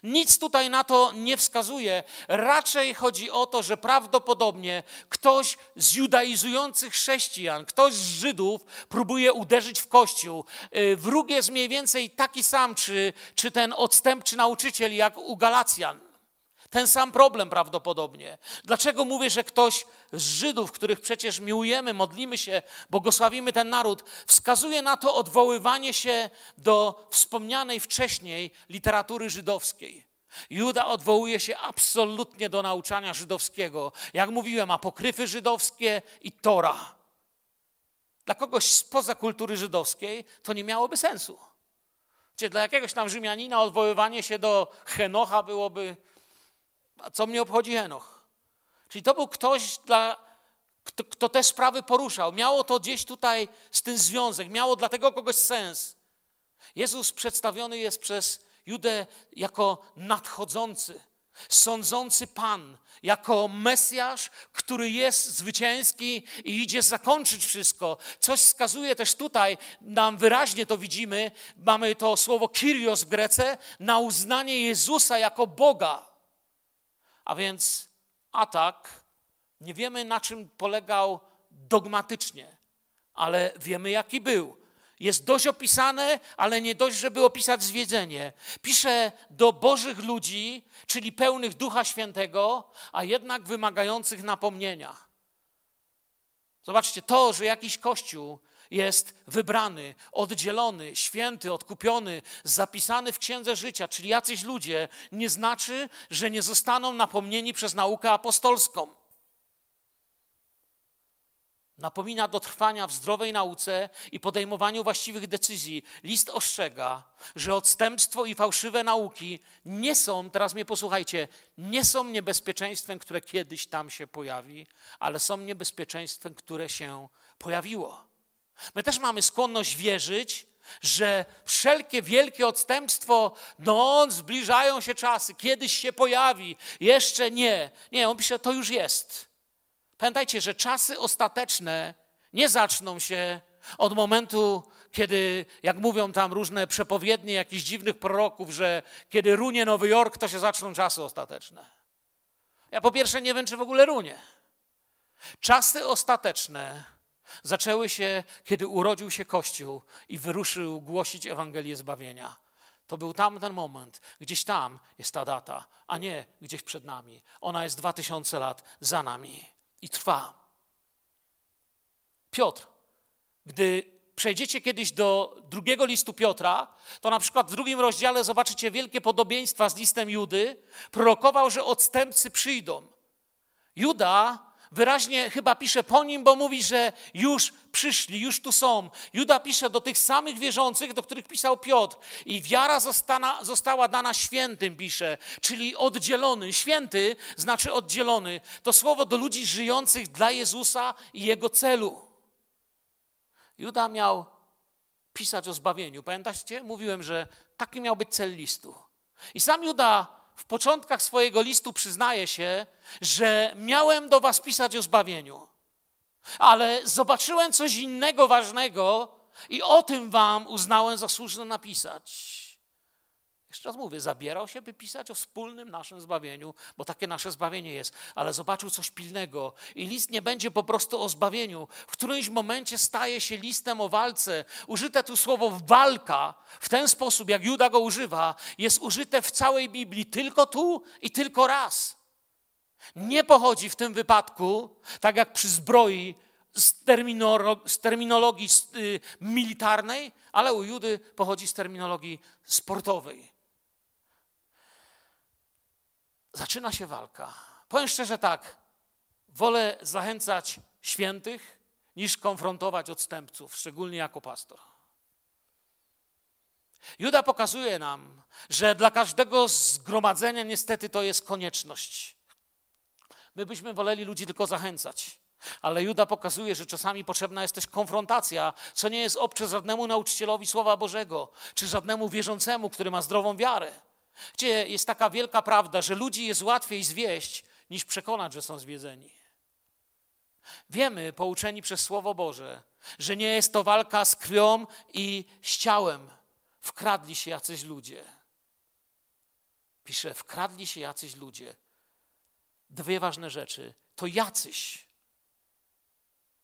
Nic tutaj na to nie wskazuje. Raczej chodzi o to, że prawdopodobnie ktoś z judaizujących chrześcijan, ktoś z Żydów próbuje uderzyć w kościół. Y, wróg jest mniej więcej taki sam, czy, czy ten odstępczy nauczyciel, jak u Galacjan. Ten sam problem prawdopodobnie. Dlaczego mówię, że ktoś z Żydów, których przecież miłujemy, modlimy się, błogosławimy ten naród, wskazuje na to odwoływanie się do wspomnianej wcześniej literatury żydowskiej. Juda odwołuje się absolutnie do nauczania żydowskiego. Jak mówiłem, apokryfy żydowskie i Tora. Dla kogoś spoza kultury żydowskiej to nie miałoby sensu. Czyli dla jakiegoś tam Rzymianina odwoływanie się do Henocha byłoby a co mnie obchodzi Henoch? Czyli to był ktoś, dla, kto, kto te sprawy poruszał. Miało to gdzieś tutaj z tym związek, miało dla tego kogoś sens. Jezus przedstawiony jest przez Judę jako nadchodzący, sądzący Pan, jako Mesjasz, który jest zwycięski i idzie zakończyć wszystko. Coś wskazuje też tutaj, nam wyraźnie to widzimy, mamy to słowo Kyrios w Grece, na uznanie Jezusa jako Boga. A więc atak, nie wiemy na czym polegał dogmatycznie, ale wiemy jaki był. Jest dość opisane, ale nie dość, żeby opisać zwiedzenie. Pisze do bożych ludzi, czyli pełnych Ducha Świętego, a jednak wymagających napomnienia. Zobaczcie, to, że jakiś kościół jest wybrany, oddzielony, święty, odkupiony, zapisany w księdze życia, czyli jacyś ludzie, nie znaczy, że nie zostaną napomnieni przez naukę apostolską. Napomina do trwania w zdrowej nauce i podejmowaniu właściwych decyzji. List ostrzega, że odstępstwo i fałszywe nauki nie są, teraz mnie posłuchajcie, nie są niebezpieczeństwem, które kiedyś tam się pojawi, ale są niebezpieczeństwem, które się pojawiło. My też mamy skłonność wierzyć, że wszelkie wielkie odstępstwo, no zbliżają się czasy, kiedyś się pojawi, jeszcze nie. Nie, on pisze, to już jest. Pamiętajcie, że czasy ostateczne nie zaczną się od momentu, kiedy, jak mówią tam różne przepowiednie jakichś dziwnych proroków, że kiedy runie Nowy Jork, to się zaczną czasy ostateczne. Ja po pierwsze nie wiem, czy w ogóle runie. Czasy ostateczne Zaczęły się, kiedy urodził się Kościół i wyruszył głosić Ewangelię zbawienia. To był tam ten moment, gdzieś tam jest ta data, a nie gdzieś przed nami. Ona jest dwa tysiące lat za nami i trwa. Piotr, gdy przejdziecie kiedyś do drugiego listu Piotra, to na przykład w drugim rozdziale zobaczycie wielkie podobieństwa z listem Judy. Prorokował, że odstępcy przyjdą. Juda wyraźnie chyba pisze po nim, bo mówi, że już przyszli, już tu są. Juda pisze do tych samych wierzących, do których pisał Piotr. I wiara została dana świętym, pisze, czyli oddzielony. Święty znaczy oddzielony. To słowo do ludzi żyjących dla Jezusa i Jego celu. Juda miał pisać o zbawieniu. Pamiętacie? Mówiłem, że taki miał być cel listu. I sam Juda w początkach swojego listu przyznaje się, że miałem do was pisać o zbawieniu, ale zobaczyłem coś innego ważnego i o tym wam uznałem za słuszne napisać. Jeszcze raz mówię, zabierał się, by pisać o wspólnym naszym zbawieniu, bo takie nasze zbawienie jest, ale zobaczył coś pilnego. I list nie będzie po prostu o zbawieniu. W którymś momencie staje się listem o walce. Użyte tu słowo walka w ten sposób, jak Juda go używa, jest użyte w całej Biblii tylko tu i tylko raz. Nie pochodzi w tym wypadku, tak jak przy zbroi, z, z terminologii y, militarnej, ale u Judy pochodzi z terminologii sportowej zaczyna się walka. Powiem szczerze tak, wolę zachęcać świętych niż konfrontować odstępców, szczególnie jako pastor. Juda pokazuje nam, że dla każdego zgromadzenia niestety to jest konieczność. My byśmy woleli ludzi tylko zachęcać. Ale Juda pokazuje, że czasami potrzebna jest też konfrontacja, co nie jest obce żadnemu nauczycielowi Słowa Bożego, czy żadnemu wierzącemu, który ma zdrową wiarę. Gdzie jest taka wielka prawda, że ludzi jest łatwiej zwieść, niż przekonać, że są zwiedzeni. Wiemy, pouczeni przez Słowo Boże, że nie jest to walka z krwią i z ciałem. Wkradli się jacyś ludzie. Pisze, wkradli się jacyś ludzie. Dwie ważne rzeczy. To jacyś.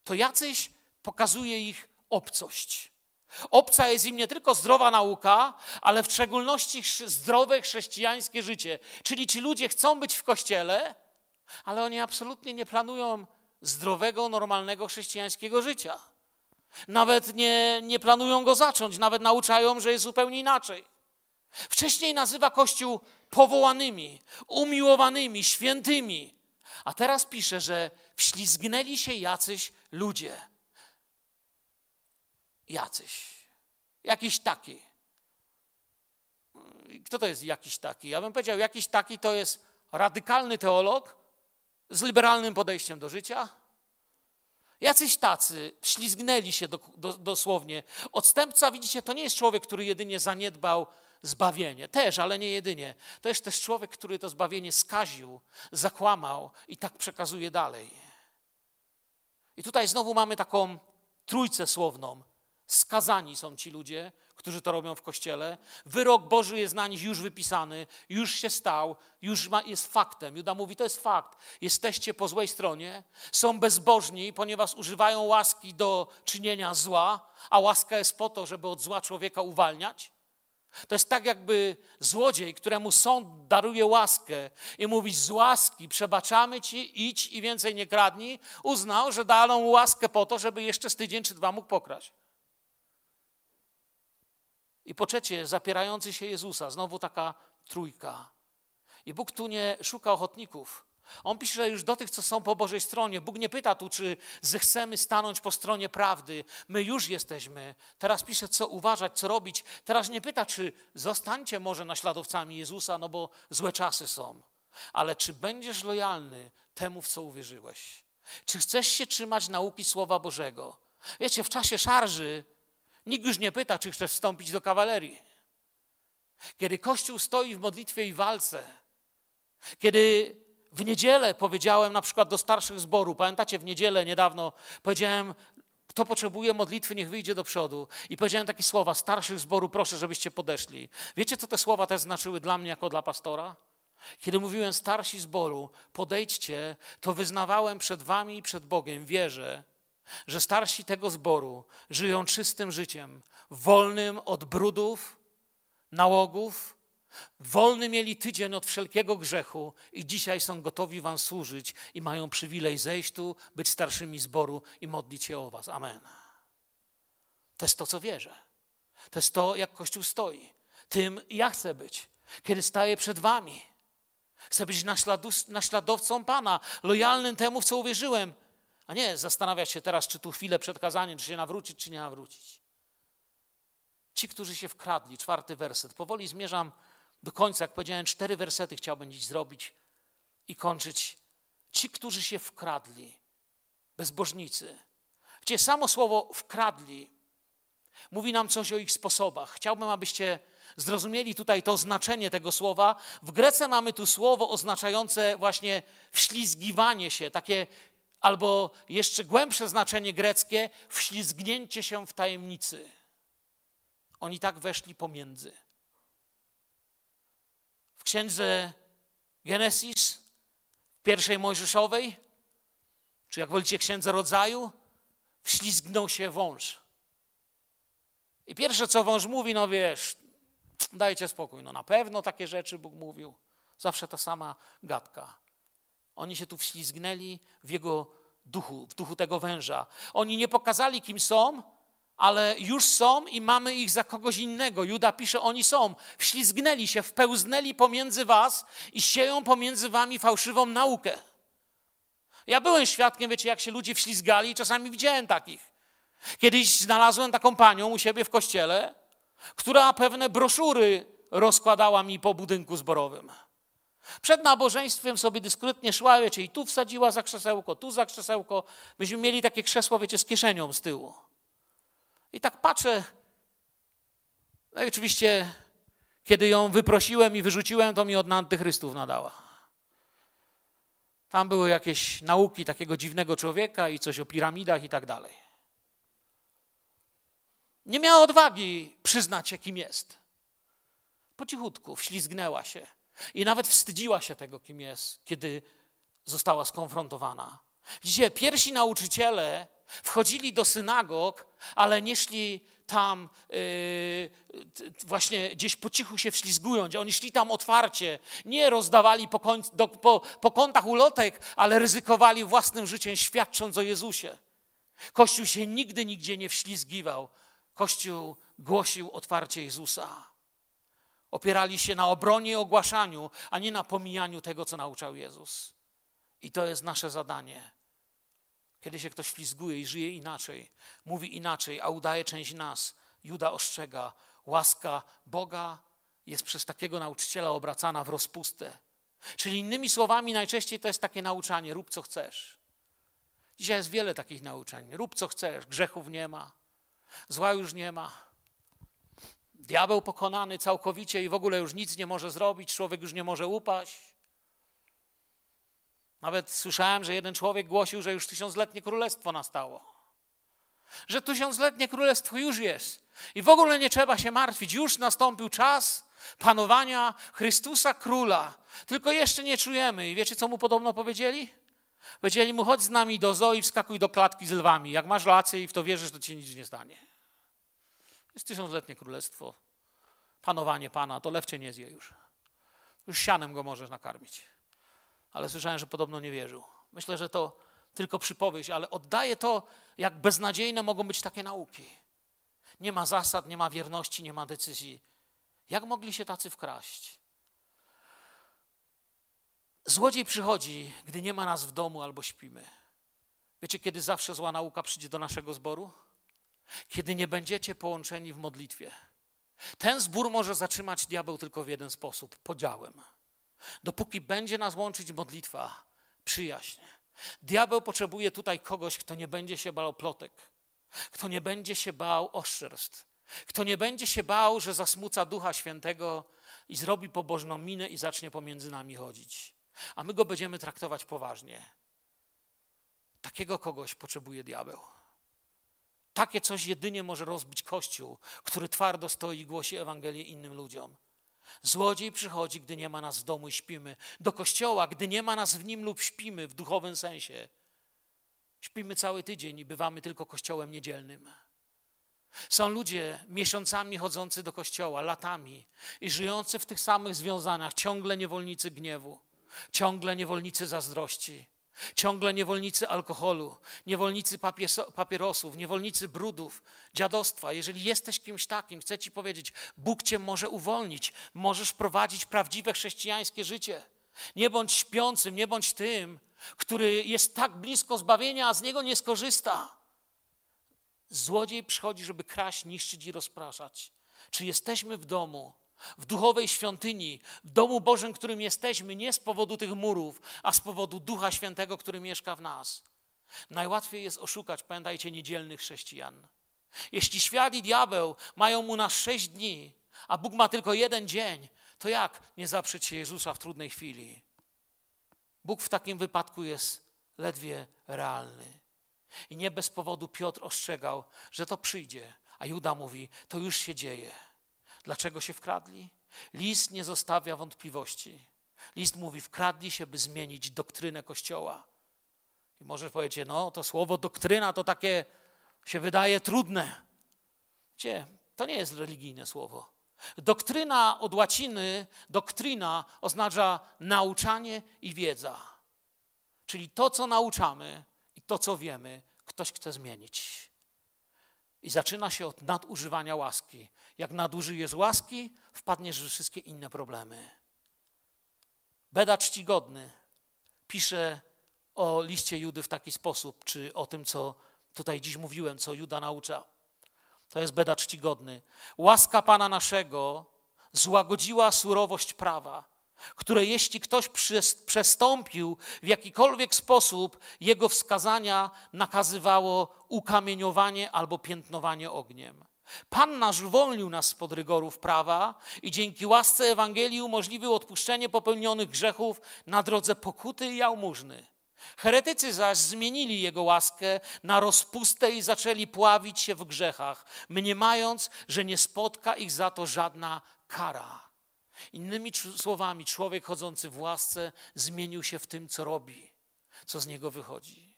To jacyś pokazuje ich obcość. Obca jest im nie tylko zdrowa nauka, ale w szczególności zdrowe chrześcijańskie życie. Czyli ci ludzie chcą być w kościele, ale oni absolutnie nie planują zdrowego, normalnego chrześcijańskiego życia. Nawet nie, nie planują go zacząć, nawet nauczają, że jest zupełnie inaczej. Wcześniej nazywa Kościół powołanymi, umiłowanymi, świętymi. A teraz pisze, że wślizgnęli się jacyś ludzie jacyś. Jakiś taki. Kto to jest jakiś taki? Ja bym powiedział, jakiś taki to jest radykalny teolog z liberalnym podejściem do życia. Jacyś tacy ślizgnęli się do, do, dosłownie. Odstępca, widzicie, to nie jest człowiek, który jedynie zaniedbał zbawienie. Też, ale nie jedynie. To jest też człowiek, który to zbawienie skaził, zakłamał i tak przekazuje dalej. I tutaj znowu mamy taką trójcę słowną. Skazani są ci ludzie, którzy to robią w kościele. Wyrok Boży jest na nich już wypisany, już się stał, już ma, jest faktem. Juda mówi, to jest fakt. Jesteście po złej stronie, są bezbożni, ponieważ używają łaski do czynienia zła, a łaska jest po to, żeby od zła człowieka uwalniać. To jest tak, jakby złodziej, któremu sąd daruje łaskę i mówi: Z łaski przebaczamy ci, idź i więcej nie kradnij, uznał, że daną łaskę po to, żeby jeszcze z tydzień czy dwa mógł pokraść. I po trzecie, zapierający się Jezusa, znowu taka trójka. I Bóg tu nie szuka ochotników. On pisze już do tych, co są po Bożej stronie. Bóg nie pyta tu, czy zechcemy stanąć po stronie prawdy. My już jesteśmy. Teraz pisze, co uważać, co robić. Teraz nie pyta, czy zostańcie może naśladowcami Jezusa, no bo złe czasy są. Ale czy będziesz lojalny temu, w co uwierzyłeś? Czy chcesz się trzymać nauki Słowa Bożego? Wiecie, w czasie szarży Nikt już nie pyta, czy chcesz wstąpić do kawalerii. Kiedy Kościół stoi w modlitwie i walce, kiedy w niedzielę powiedziałem na przykład do starszych zboru, pamiętacie, w niedzielę niedawno powiedziałem, kto potrzebuje modlitwy, niech wyjdzie do przodu. I powiedziałem takie słowa, starszych zboru, proszę, żebyście podeszli. Wiecie, co te słowa też znaczyły dla mnie jako dla pastora? Kiedy mówiłem starsi zboru, podejdźcie, to wyznawałem przed wami i przed Bogiem wierzę, że starsi tego zboru żyją czystym życiem, wolnym od brudów, nałogów, wolny mieli tydzień od wszelkiego grzechu i dzisiaj są gotowi Wam służyć i mają przywilej zejść tu, być starszymi zboru i modlić się o Was. Amen. To jest to, co wierzę. To jest to, jak Kościół stoi. Tym ja chcę być, kiedy staję przed Wami. Chcę być naśladowcą Pana, lojalnym temu, w co uwierzyłem. A nie zastanawiać się teraz, czy tu chwilę przed kazaniem, czy się nawrócić, czy nie nawrócić. Ci, którzy się wkradli, czwarty werset. Powoli zmierzam do końca. Jak powiedziałem, cztery wersety chciałbym dziś zrobić i kończyć. Ci, którzy się wkradli, bezbożnicy. Gdzie samo słowo wkradli mówi nam coś o ich sposobach. Chciałbym, abyście zrozumieli tutaj to znaczenie tego słowa. W Grece mamy tu słowo oznaczające właśnie wślizgiwanie się, takie albo jeszcze głębsze znaczenie greckie wślizgnięcie się w tajemnicy. Oni tak weszli pomiędzy. W księdze Genesis, pierwszej Mojżeszowej, czy jak wolicie księdze rodzaju, wślizgnął się wąż. I pierwsze, co wąż mówi, no wiesz, dajcie spokój, no na pewno takie rzeczy Bóg mówił. Zawsze ta sama gadka. Oni się tu wślizgnęli w jego duchu, w duchu tego węża. Oni nie pokazali, kim są, ale już są i mamy ich za kogoś innego. Juda pisze, oni są. Wślizgnęli się, wpełznęli pomiędzy was i sieją pomiędzy wami fałszywą naukę. Ja byłem świadkiem, wiecie, jak się ludzie wślizgali i czasami widziałem takich. Kiedyś znalazłem taką panią u siebie w kościele, która pewne broszury rozkładała mi po budynku zborowym. Przed nabożeństwem sobie dyskretnie szła, wiecie, i tu wsadziła za krzesełko, tu za krzesełko. Myśmy mieli takie krzesło, wiecie, z kieszenią z tyłu. I tak patrzę. No i oczywiście, kiedy ją wyprosiłem i wyrzuciłem, to mi od antychrystów nadała. Tam były jakieś nauki takiego dziwnego człowieka i coś o piramidach i tak dalej. Nie miała odwagi przyznać kim jest. Po cichutku wślizgnęła się i nawet wstydziła się tego, kim jest, kiedy została skonfrontowana. Widzicie, pierwsi nauczyciele wchodzili do synagog, ale nie szli tam yy, właśnie gdzieś po cichu się wślizgując. Oni szli tam otwarcie, nie rozdawali po, koń, do, po, po kątach ulotek, ale ryzykowali własnym życiem, świadcząc o Jezusie. Kościół się nigdy, nigdzie nie wślizgiwał. Kościół głosił otwarcie Jezusa. Opierali się na obronie i ogłaszaniu, a nie na pomijaniu tego, co nauczał Jezus. I to jest nasze zadanie. Kiedy się ktoś ślizguje i żyje inaczej, mówi inaczej, a udaje część nas, Juda ostrzega, łaska Boga jest przez takiego nauczyciela obracana w rozpustę. Czyli innymi słowami, najczęściej to jest takie nauczanie: rób co chcesz. Dzisiaj jest wiele takich nauczeń. Rób co chcesz, grzechów nie ma, zła już nie ma. Diabeł pokonany całkowicie i w ogóle już nic nie może zrobić, człowiek już nie może upaść. Nawet słyszałem, że jeden człowiek głosił, że już tysiącletnie królestwo nastało. Że tysiącletnie królestwo już jest. I w ogóle nie trzeba się martwić. Już nastąpił czas panowania Chrystusa Króla. Tylko jeszcze nie czujemy. I wiecie, co mu podobno powiedzieli? Powiedzieli mu, chodź z nami do zoo i wskakuj do klatki z lwami. Jak masz rację i w to wierzysz, to ci nic nie stanie. Jest tysiącletnie królestwo. Panowanie Pana, to lew cię nie zje już. Już sianem go możesz nakarmić ale słyszałem, że podobno nie wierzył. Myślę, że to tylko przypowieść, ale oddaje to, jak beznadziejne mogą być takie nauki. Nie ma zasad, nie ma wierności, nie ma decyzji. Jak mogli się tacy wkraść? Złodziej przychodzi, gdy nie ma nas w domu albo śpimy. Wiecie, kiedy zawsze zła nauka przyjdzie do naszego zboru? Kiedy nie będziecie połączeni w modlitwie. Ten zbór może zatrzymać diabeł tylko w jeden sposób podziałem. Dopóki będzie nas łączyć modlitwa, przyjaźń. Diabeł potrzebuje tutaj kogoś, kto nie będzie się bał plotek, kto nie będzie się bał oszczerstw, kto nie będzie się bał, że zasmuca Ducha Świętego i zrobi pobożną minę i zacznie pomiędzy nami chodzić. A my go będziemy traktować poważnie. Takiego kogoś potrzebuje diabeł. Takie coś jedynie może rozbić Kościół, który twardo stoi i głosi Ewangelię innym ludziom. Złodziej przychodzi, gdy nie ma nas w domu i śpimy. Do kościoła, gdy nie ma nas w nim lub śpimy w duchowym sensie. Śpimy cały tydzień i bywamy tylko kościołem niedzielnym. Są ludzie miesiącami chodzący do kościoła, latami i żyjący w tych samych związaniach, ciągle niewolnicy gniewu, ciągle niewolnicy zazdrości, Ciągle niewolnicy alkoholu, niewolnicy papierosów, niewolnicy brudów, dziadostwa. Jeżeli jesteś kimś takim, chcę Ci powiedzieć, Bóg Cię może uwolnić, możesz prowadzić prawdziwe chrześcijańskie życie. Nie bądź śpiącym, nie bądź tym, który jest tak blisko zbawienia, a z niego nie skorzysta. Złodziej przychodzi, żeby kraść, niszczyć i rozpraszać. Czy jesteśmy w domu, w duchowej świątyni, w domu Bożym, którym jesteśmy, nie z powodu tych murów, a z powodu Ducha Świętego, który mieszka w nas? Najłatwiej jest oszukać, pamiętajcie, niedzielnych chrześcijan. Jeśli świat i diabeł mają mu na sześć dni, a Bóg ma tylko jeden dzień, to jak nie zaprzeć się Jezusa w trudnej chwili? Bóg w takim wypadku jest ledwie realny. I nie bez powodu Piotr ostrzegał, że to przyjdzie, a Juda mówi, to już się dzieje. Dlaczego się wkradli? List nie zostawia wątpliwości. List mówi, wkradli się, by zmienić doktrynę Kościoła. I może powiecie, no to słowo doktryna to takie się wydaje trudne. Gdzie? To nie jest religijne słowo. Doktryna od łaciny, doktryna oznacza nauczanie i wiedza. Czyli to, co nauczamy i to, co wiemy, ktoś chce zmienić. I zaczyna się od nadużywania łaski. Jak nadużyjesz łaski, wpadniesz w wszystkie inne problemy. Beda czcigodny pisze o liście Judy w taki sposób, czy o tym, co tutaj dziś mówiłem, co Juda naucza. To jest beda czcigodny. Łaska Pana naszego złagodziła surowość prawa, które jeśli ktoś przestąpił w jakikolwiek sposób, jego wskazania nakazywało ukamieniowanie albo piętnowanie ogniem. Pan nasz uwolnił nas spod rygorów prawa i dzięki łasce Ewangelii umożliwił odpuszczenie popełnionych grzechów na drodze pokuty i jałmużny. Heretycy zaś zmienili jego łaskę na rozpustę i zaczęli pławić się w grzechach, mniemając, że nie spotka ich za to żadna kara. Innymi słowami, człowiek chodzący w łasce zmienił się w tym, co robi, co z niego wychodzi.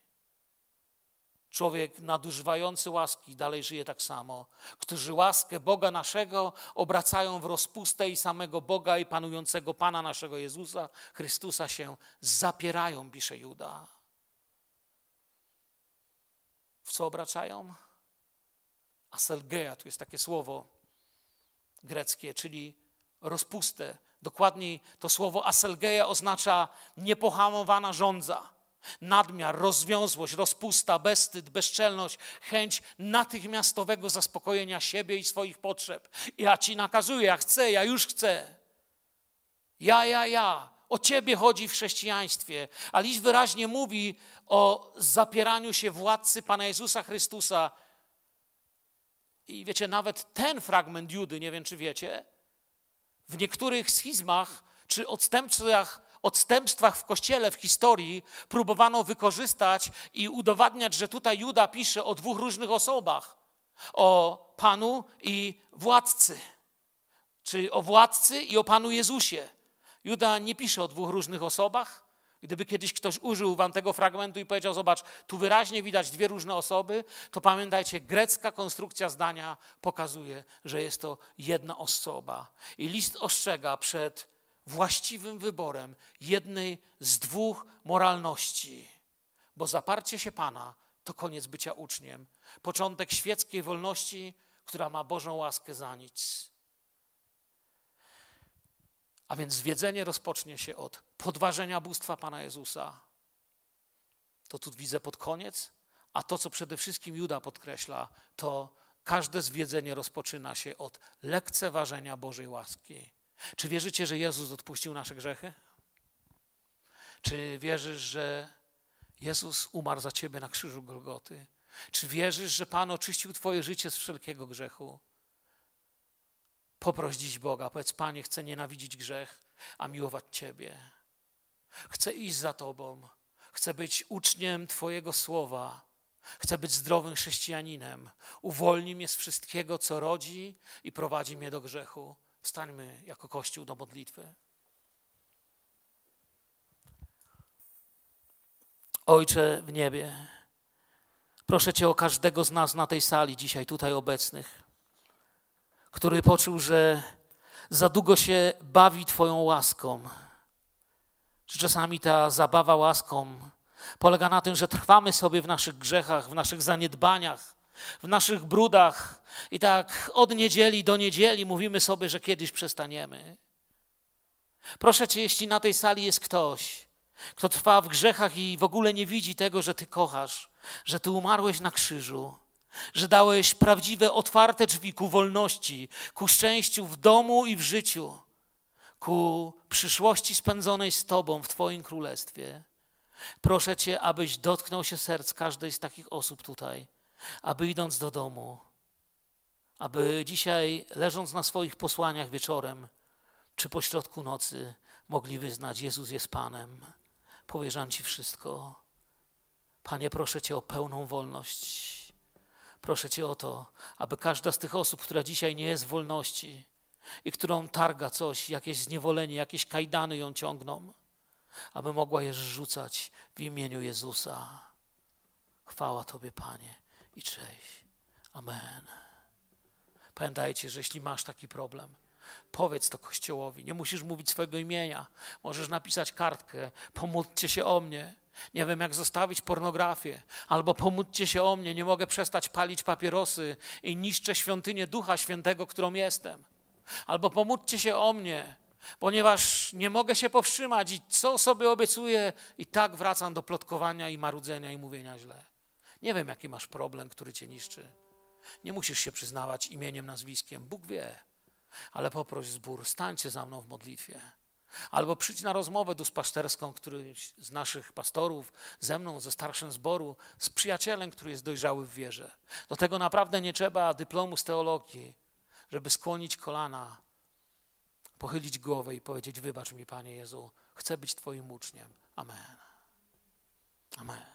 Człowiek nadużywający łaski dalej żyje tak samo, którzy łaskę Boga naszego obracają w rozpustę i samego Boga i panującego Pana naszego Jezusa Chrystusa się zapierają, pisze Juda. W co obracają? Aselgeia, tu jest takie słowo greckie, czyli rozpustę. Dokładniej to słowo aselgeia oznacza niepohamowana żądza Nadmiar, rozwiązłość, rozpusta, bezstyd, bezczelność, chęć natychmiastowego zaspokojenia siebie i swoich potrzeb. Ja ci nakazuję, ja chcę, ja już chcę. Ja, ja, ja. O ciebie chodzi w chrześcijaństwie. A list wyraźnie mówi o zapieraniu się władcy Pana Jezusa Chrystusa. I wiecie, nawet ten fragment Judy, nie wiem czy wiecie, w niektórych schizmach czy odstępstwach odstępstwach w kościele, w historii próbowano wykorzystać i udowadniać, że tutaj Juda pisze o dwóch różnych osobach: o Panu i władcy, czyli o władcy i o Panu Jezusie. Juda nie pisze o dwóch różnych osobach. Gdyby kiedyś ktoś użył wam tego fragmentu i powiedział: Zobacz, tu wyraźnie widać dwie różne osoby, to pamiętajcie, grecka konstrukcja zdania pokazuje, że jest to jedna osoba. I list ostrzega przed właściwym wyborem jednej z dwóch moralności. Bo zaparcie się Pana to koniec bycia uczniem, początek świeckiej wolności, która ma Bożą łaskę za nic. A więc zwiedzenie rozpocznie się od podważenia bóstwa Pana Jezusa. To tu widzę pod koniec, a to, co przede wszystkim Juda podkreśla, to każde zwiedzenie rozpoczyna się od lekceważenia Bożej łaski. Czy wierzycie, że Jezus odpuścił nasze grzechy? Czy wierzysz, że Jezus umarł za ciebie na krzyżu Golgoty? Czy wierzysz, że Pan oczyścił Twoje życie z wszelkiego grzechu? Poproś dziś Boga, powiedz Panie, chcę nienawidzić grzech, a miłować Ciebie. Chcę iść za Tobą, chcę być uczniem Twojego słowa, chcę być zdrowym chrześcijaninem. Uwolnij mnie z wszystkiego, co rodzi i prowadzi mnie do grzechu. Wstańmy jako Kościół do modlitwy. Ojcze w niebie, proszę Cię o każdego z nas na tej sali dzisiaj tutaj obecnych, który poczuł, że za długo się bawi Twoją łaską. Że czasami ta zabawa łaską polega na tym, że trwamy sobie w naszych grzechach, w naszych zaniedbaniach, w naszych brudach i tak od niedzieli do niedzieli mówimy sobie, że kiedyś przestaniemy. Proszę Cię, jeśli na tej sali jest ktoś, kto trwa w grzechach i w ogóle nie widzi tego, że Ty kochasz, że Ty umarłeś na krzyżu, że dałeś prawdziwe, otwarte drzwi ku wolności, ku szczęściu w domu i w życiu, ku przyszłości spędzonej z Tobą w Twoim królestwie. Proszę Cię, abyś dotknął się serc każdej z takich osób tutaj, aby idąc do domu, aby dzisiaj, leżąc na swoich posłaniach wieczorem czy pośrodku nocy, mogli wyznać: Jezus jest Panem. Powierzam Ci wszystko. Panie, proszę Cię o pełną wolność. Proszę Cię o to, aby każda z tych osób, która dzisiaj nie jest w wolności i którą targa coś, jakieś zniewolenie, jakieś kajdany ją ciągną, aby mogła je rzucać w imieniu Jezusa. Chwała Tobie, Panie, i cześć. Amen. Pamiętajcie, że jeśli masz taki problem, powiedz to Kościołowi. Nie musisz mówić swojego imienia. Możesz napisać kartkę. Pomódlcie się o mnie. Nie wiem, jak zostawić pornografię. Albo pomódlcie się o mnie. Nie mogę przestać palić papierosy i niszczę świątynię Ducha Świętego, którą jestem. Albo pomódlcie się o mnie, ponieważ nie mogę się powstrzymać i co sobie obiecuję, i tak wracam do plotkowania i marudzenia i mówienia źle. Nie wiem, jaki masz problem, który cię niszczy. Nie musisz się przyznawać imieniem, nazwiskiem. Bóg wie. Ale poproś zbór, stańcie za mną w modlitwie. Albo przyjdź na rozmowę duszpasterską, któryś z naszych pastorów, ze mną, ze starszym zboru, z przyjacielem, który jest dojrzały w wierze. Do tego naprawdę nie trzeba dyplomu z teologii, żeby skłonić kolana, pochylić głowę i powiedzieć: Wybacz mi, Panie Jezu, chcę być Twoim uczniem. Amen. Amen.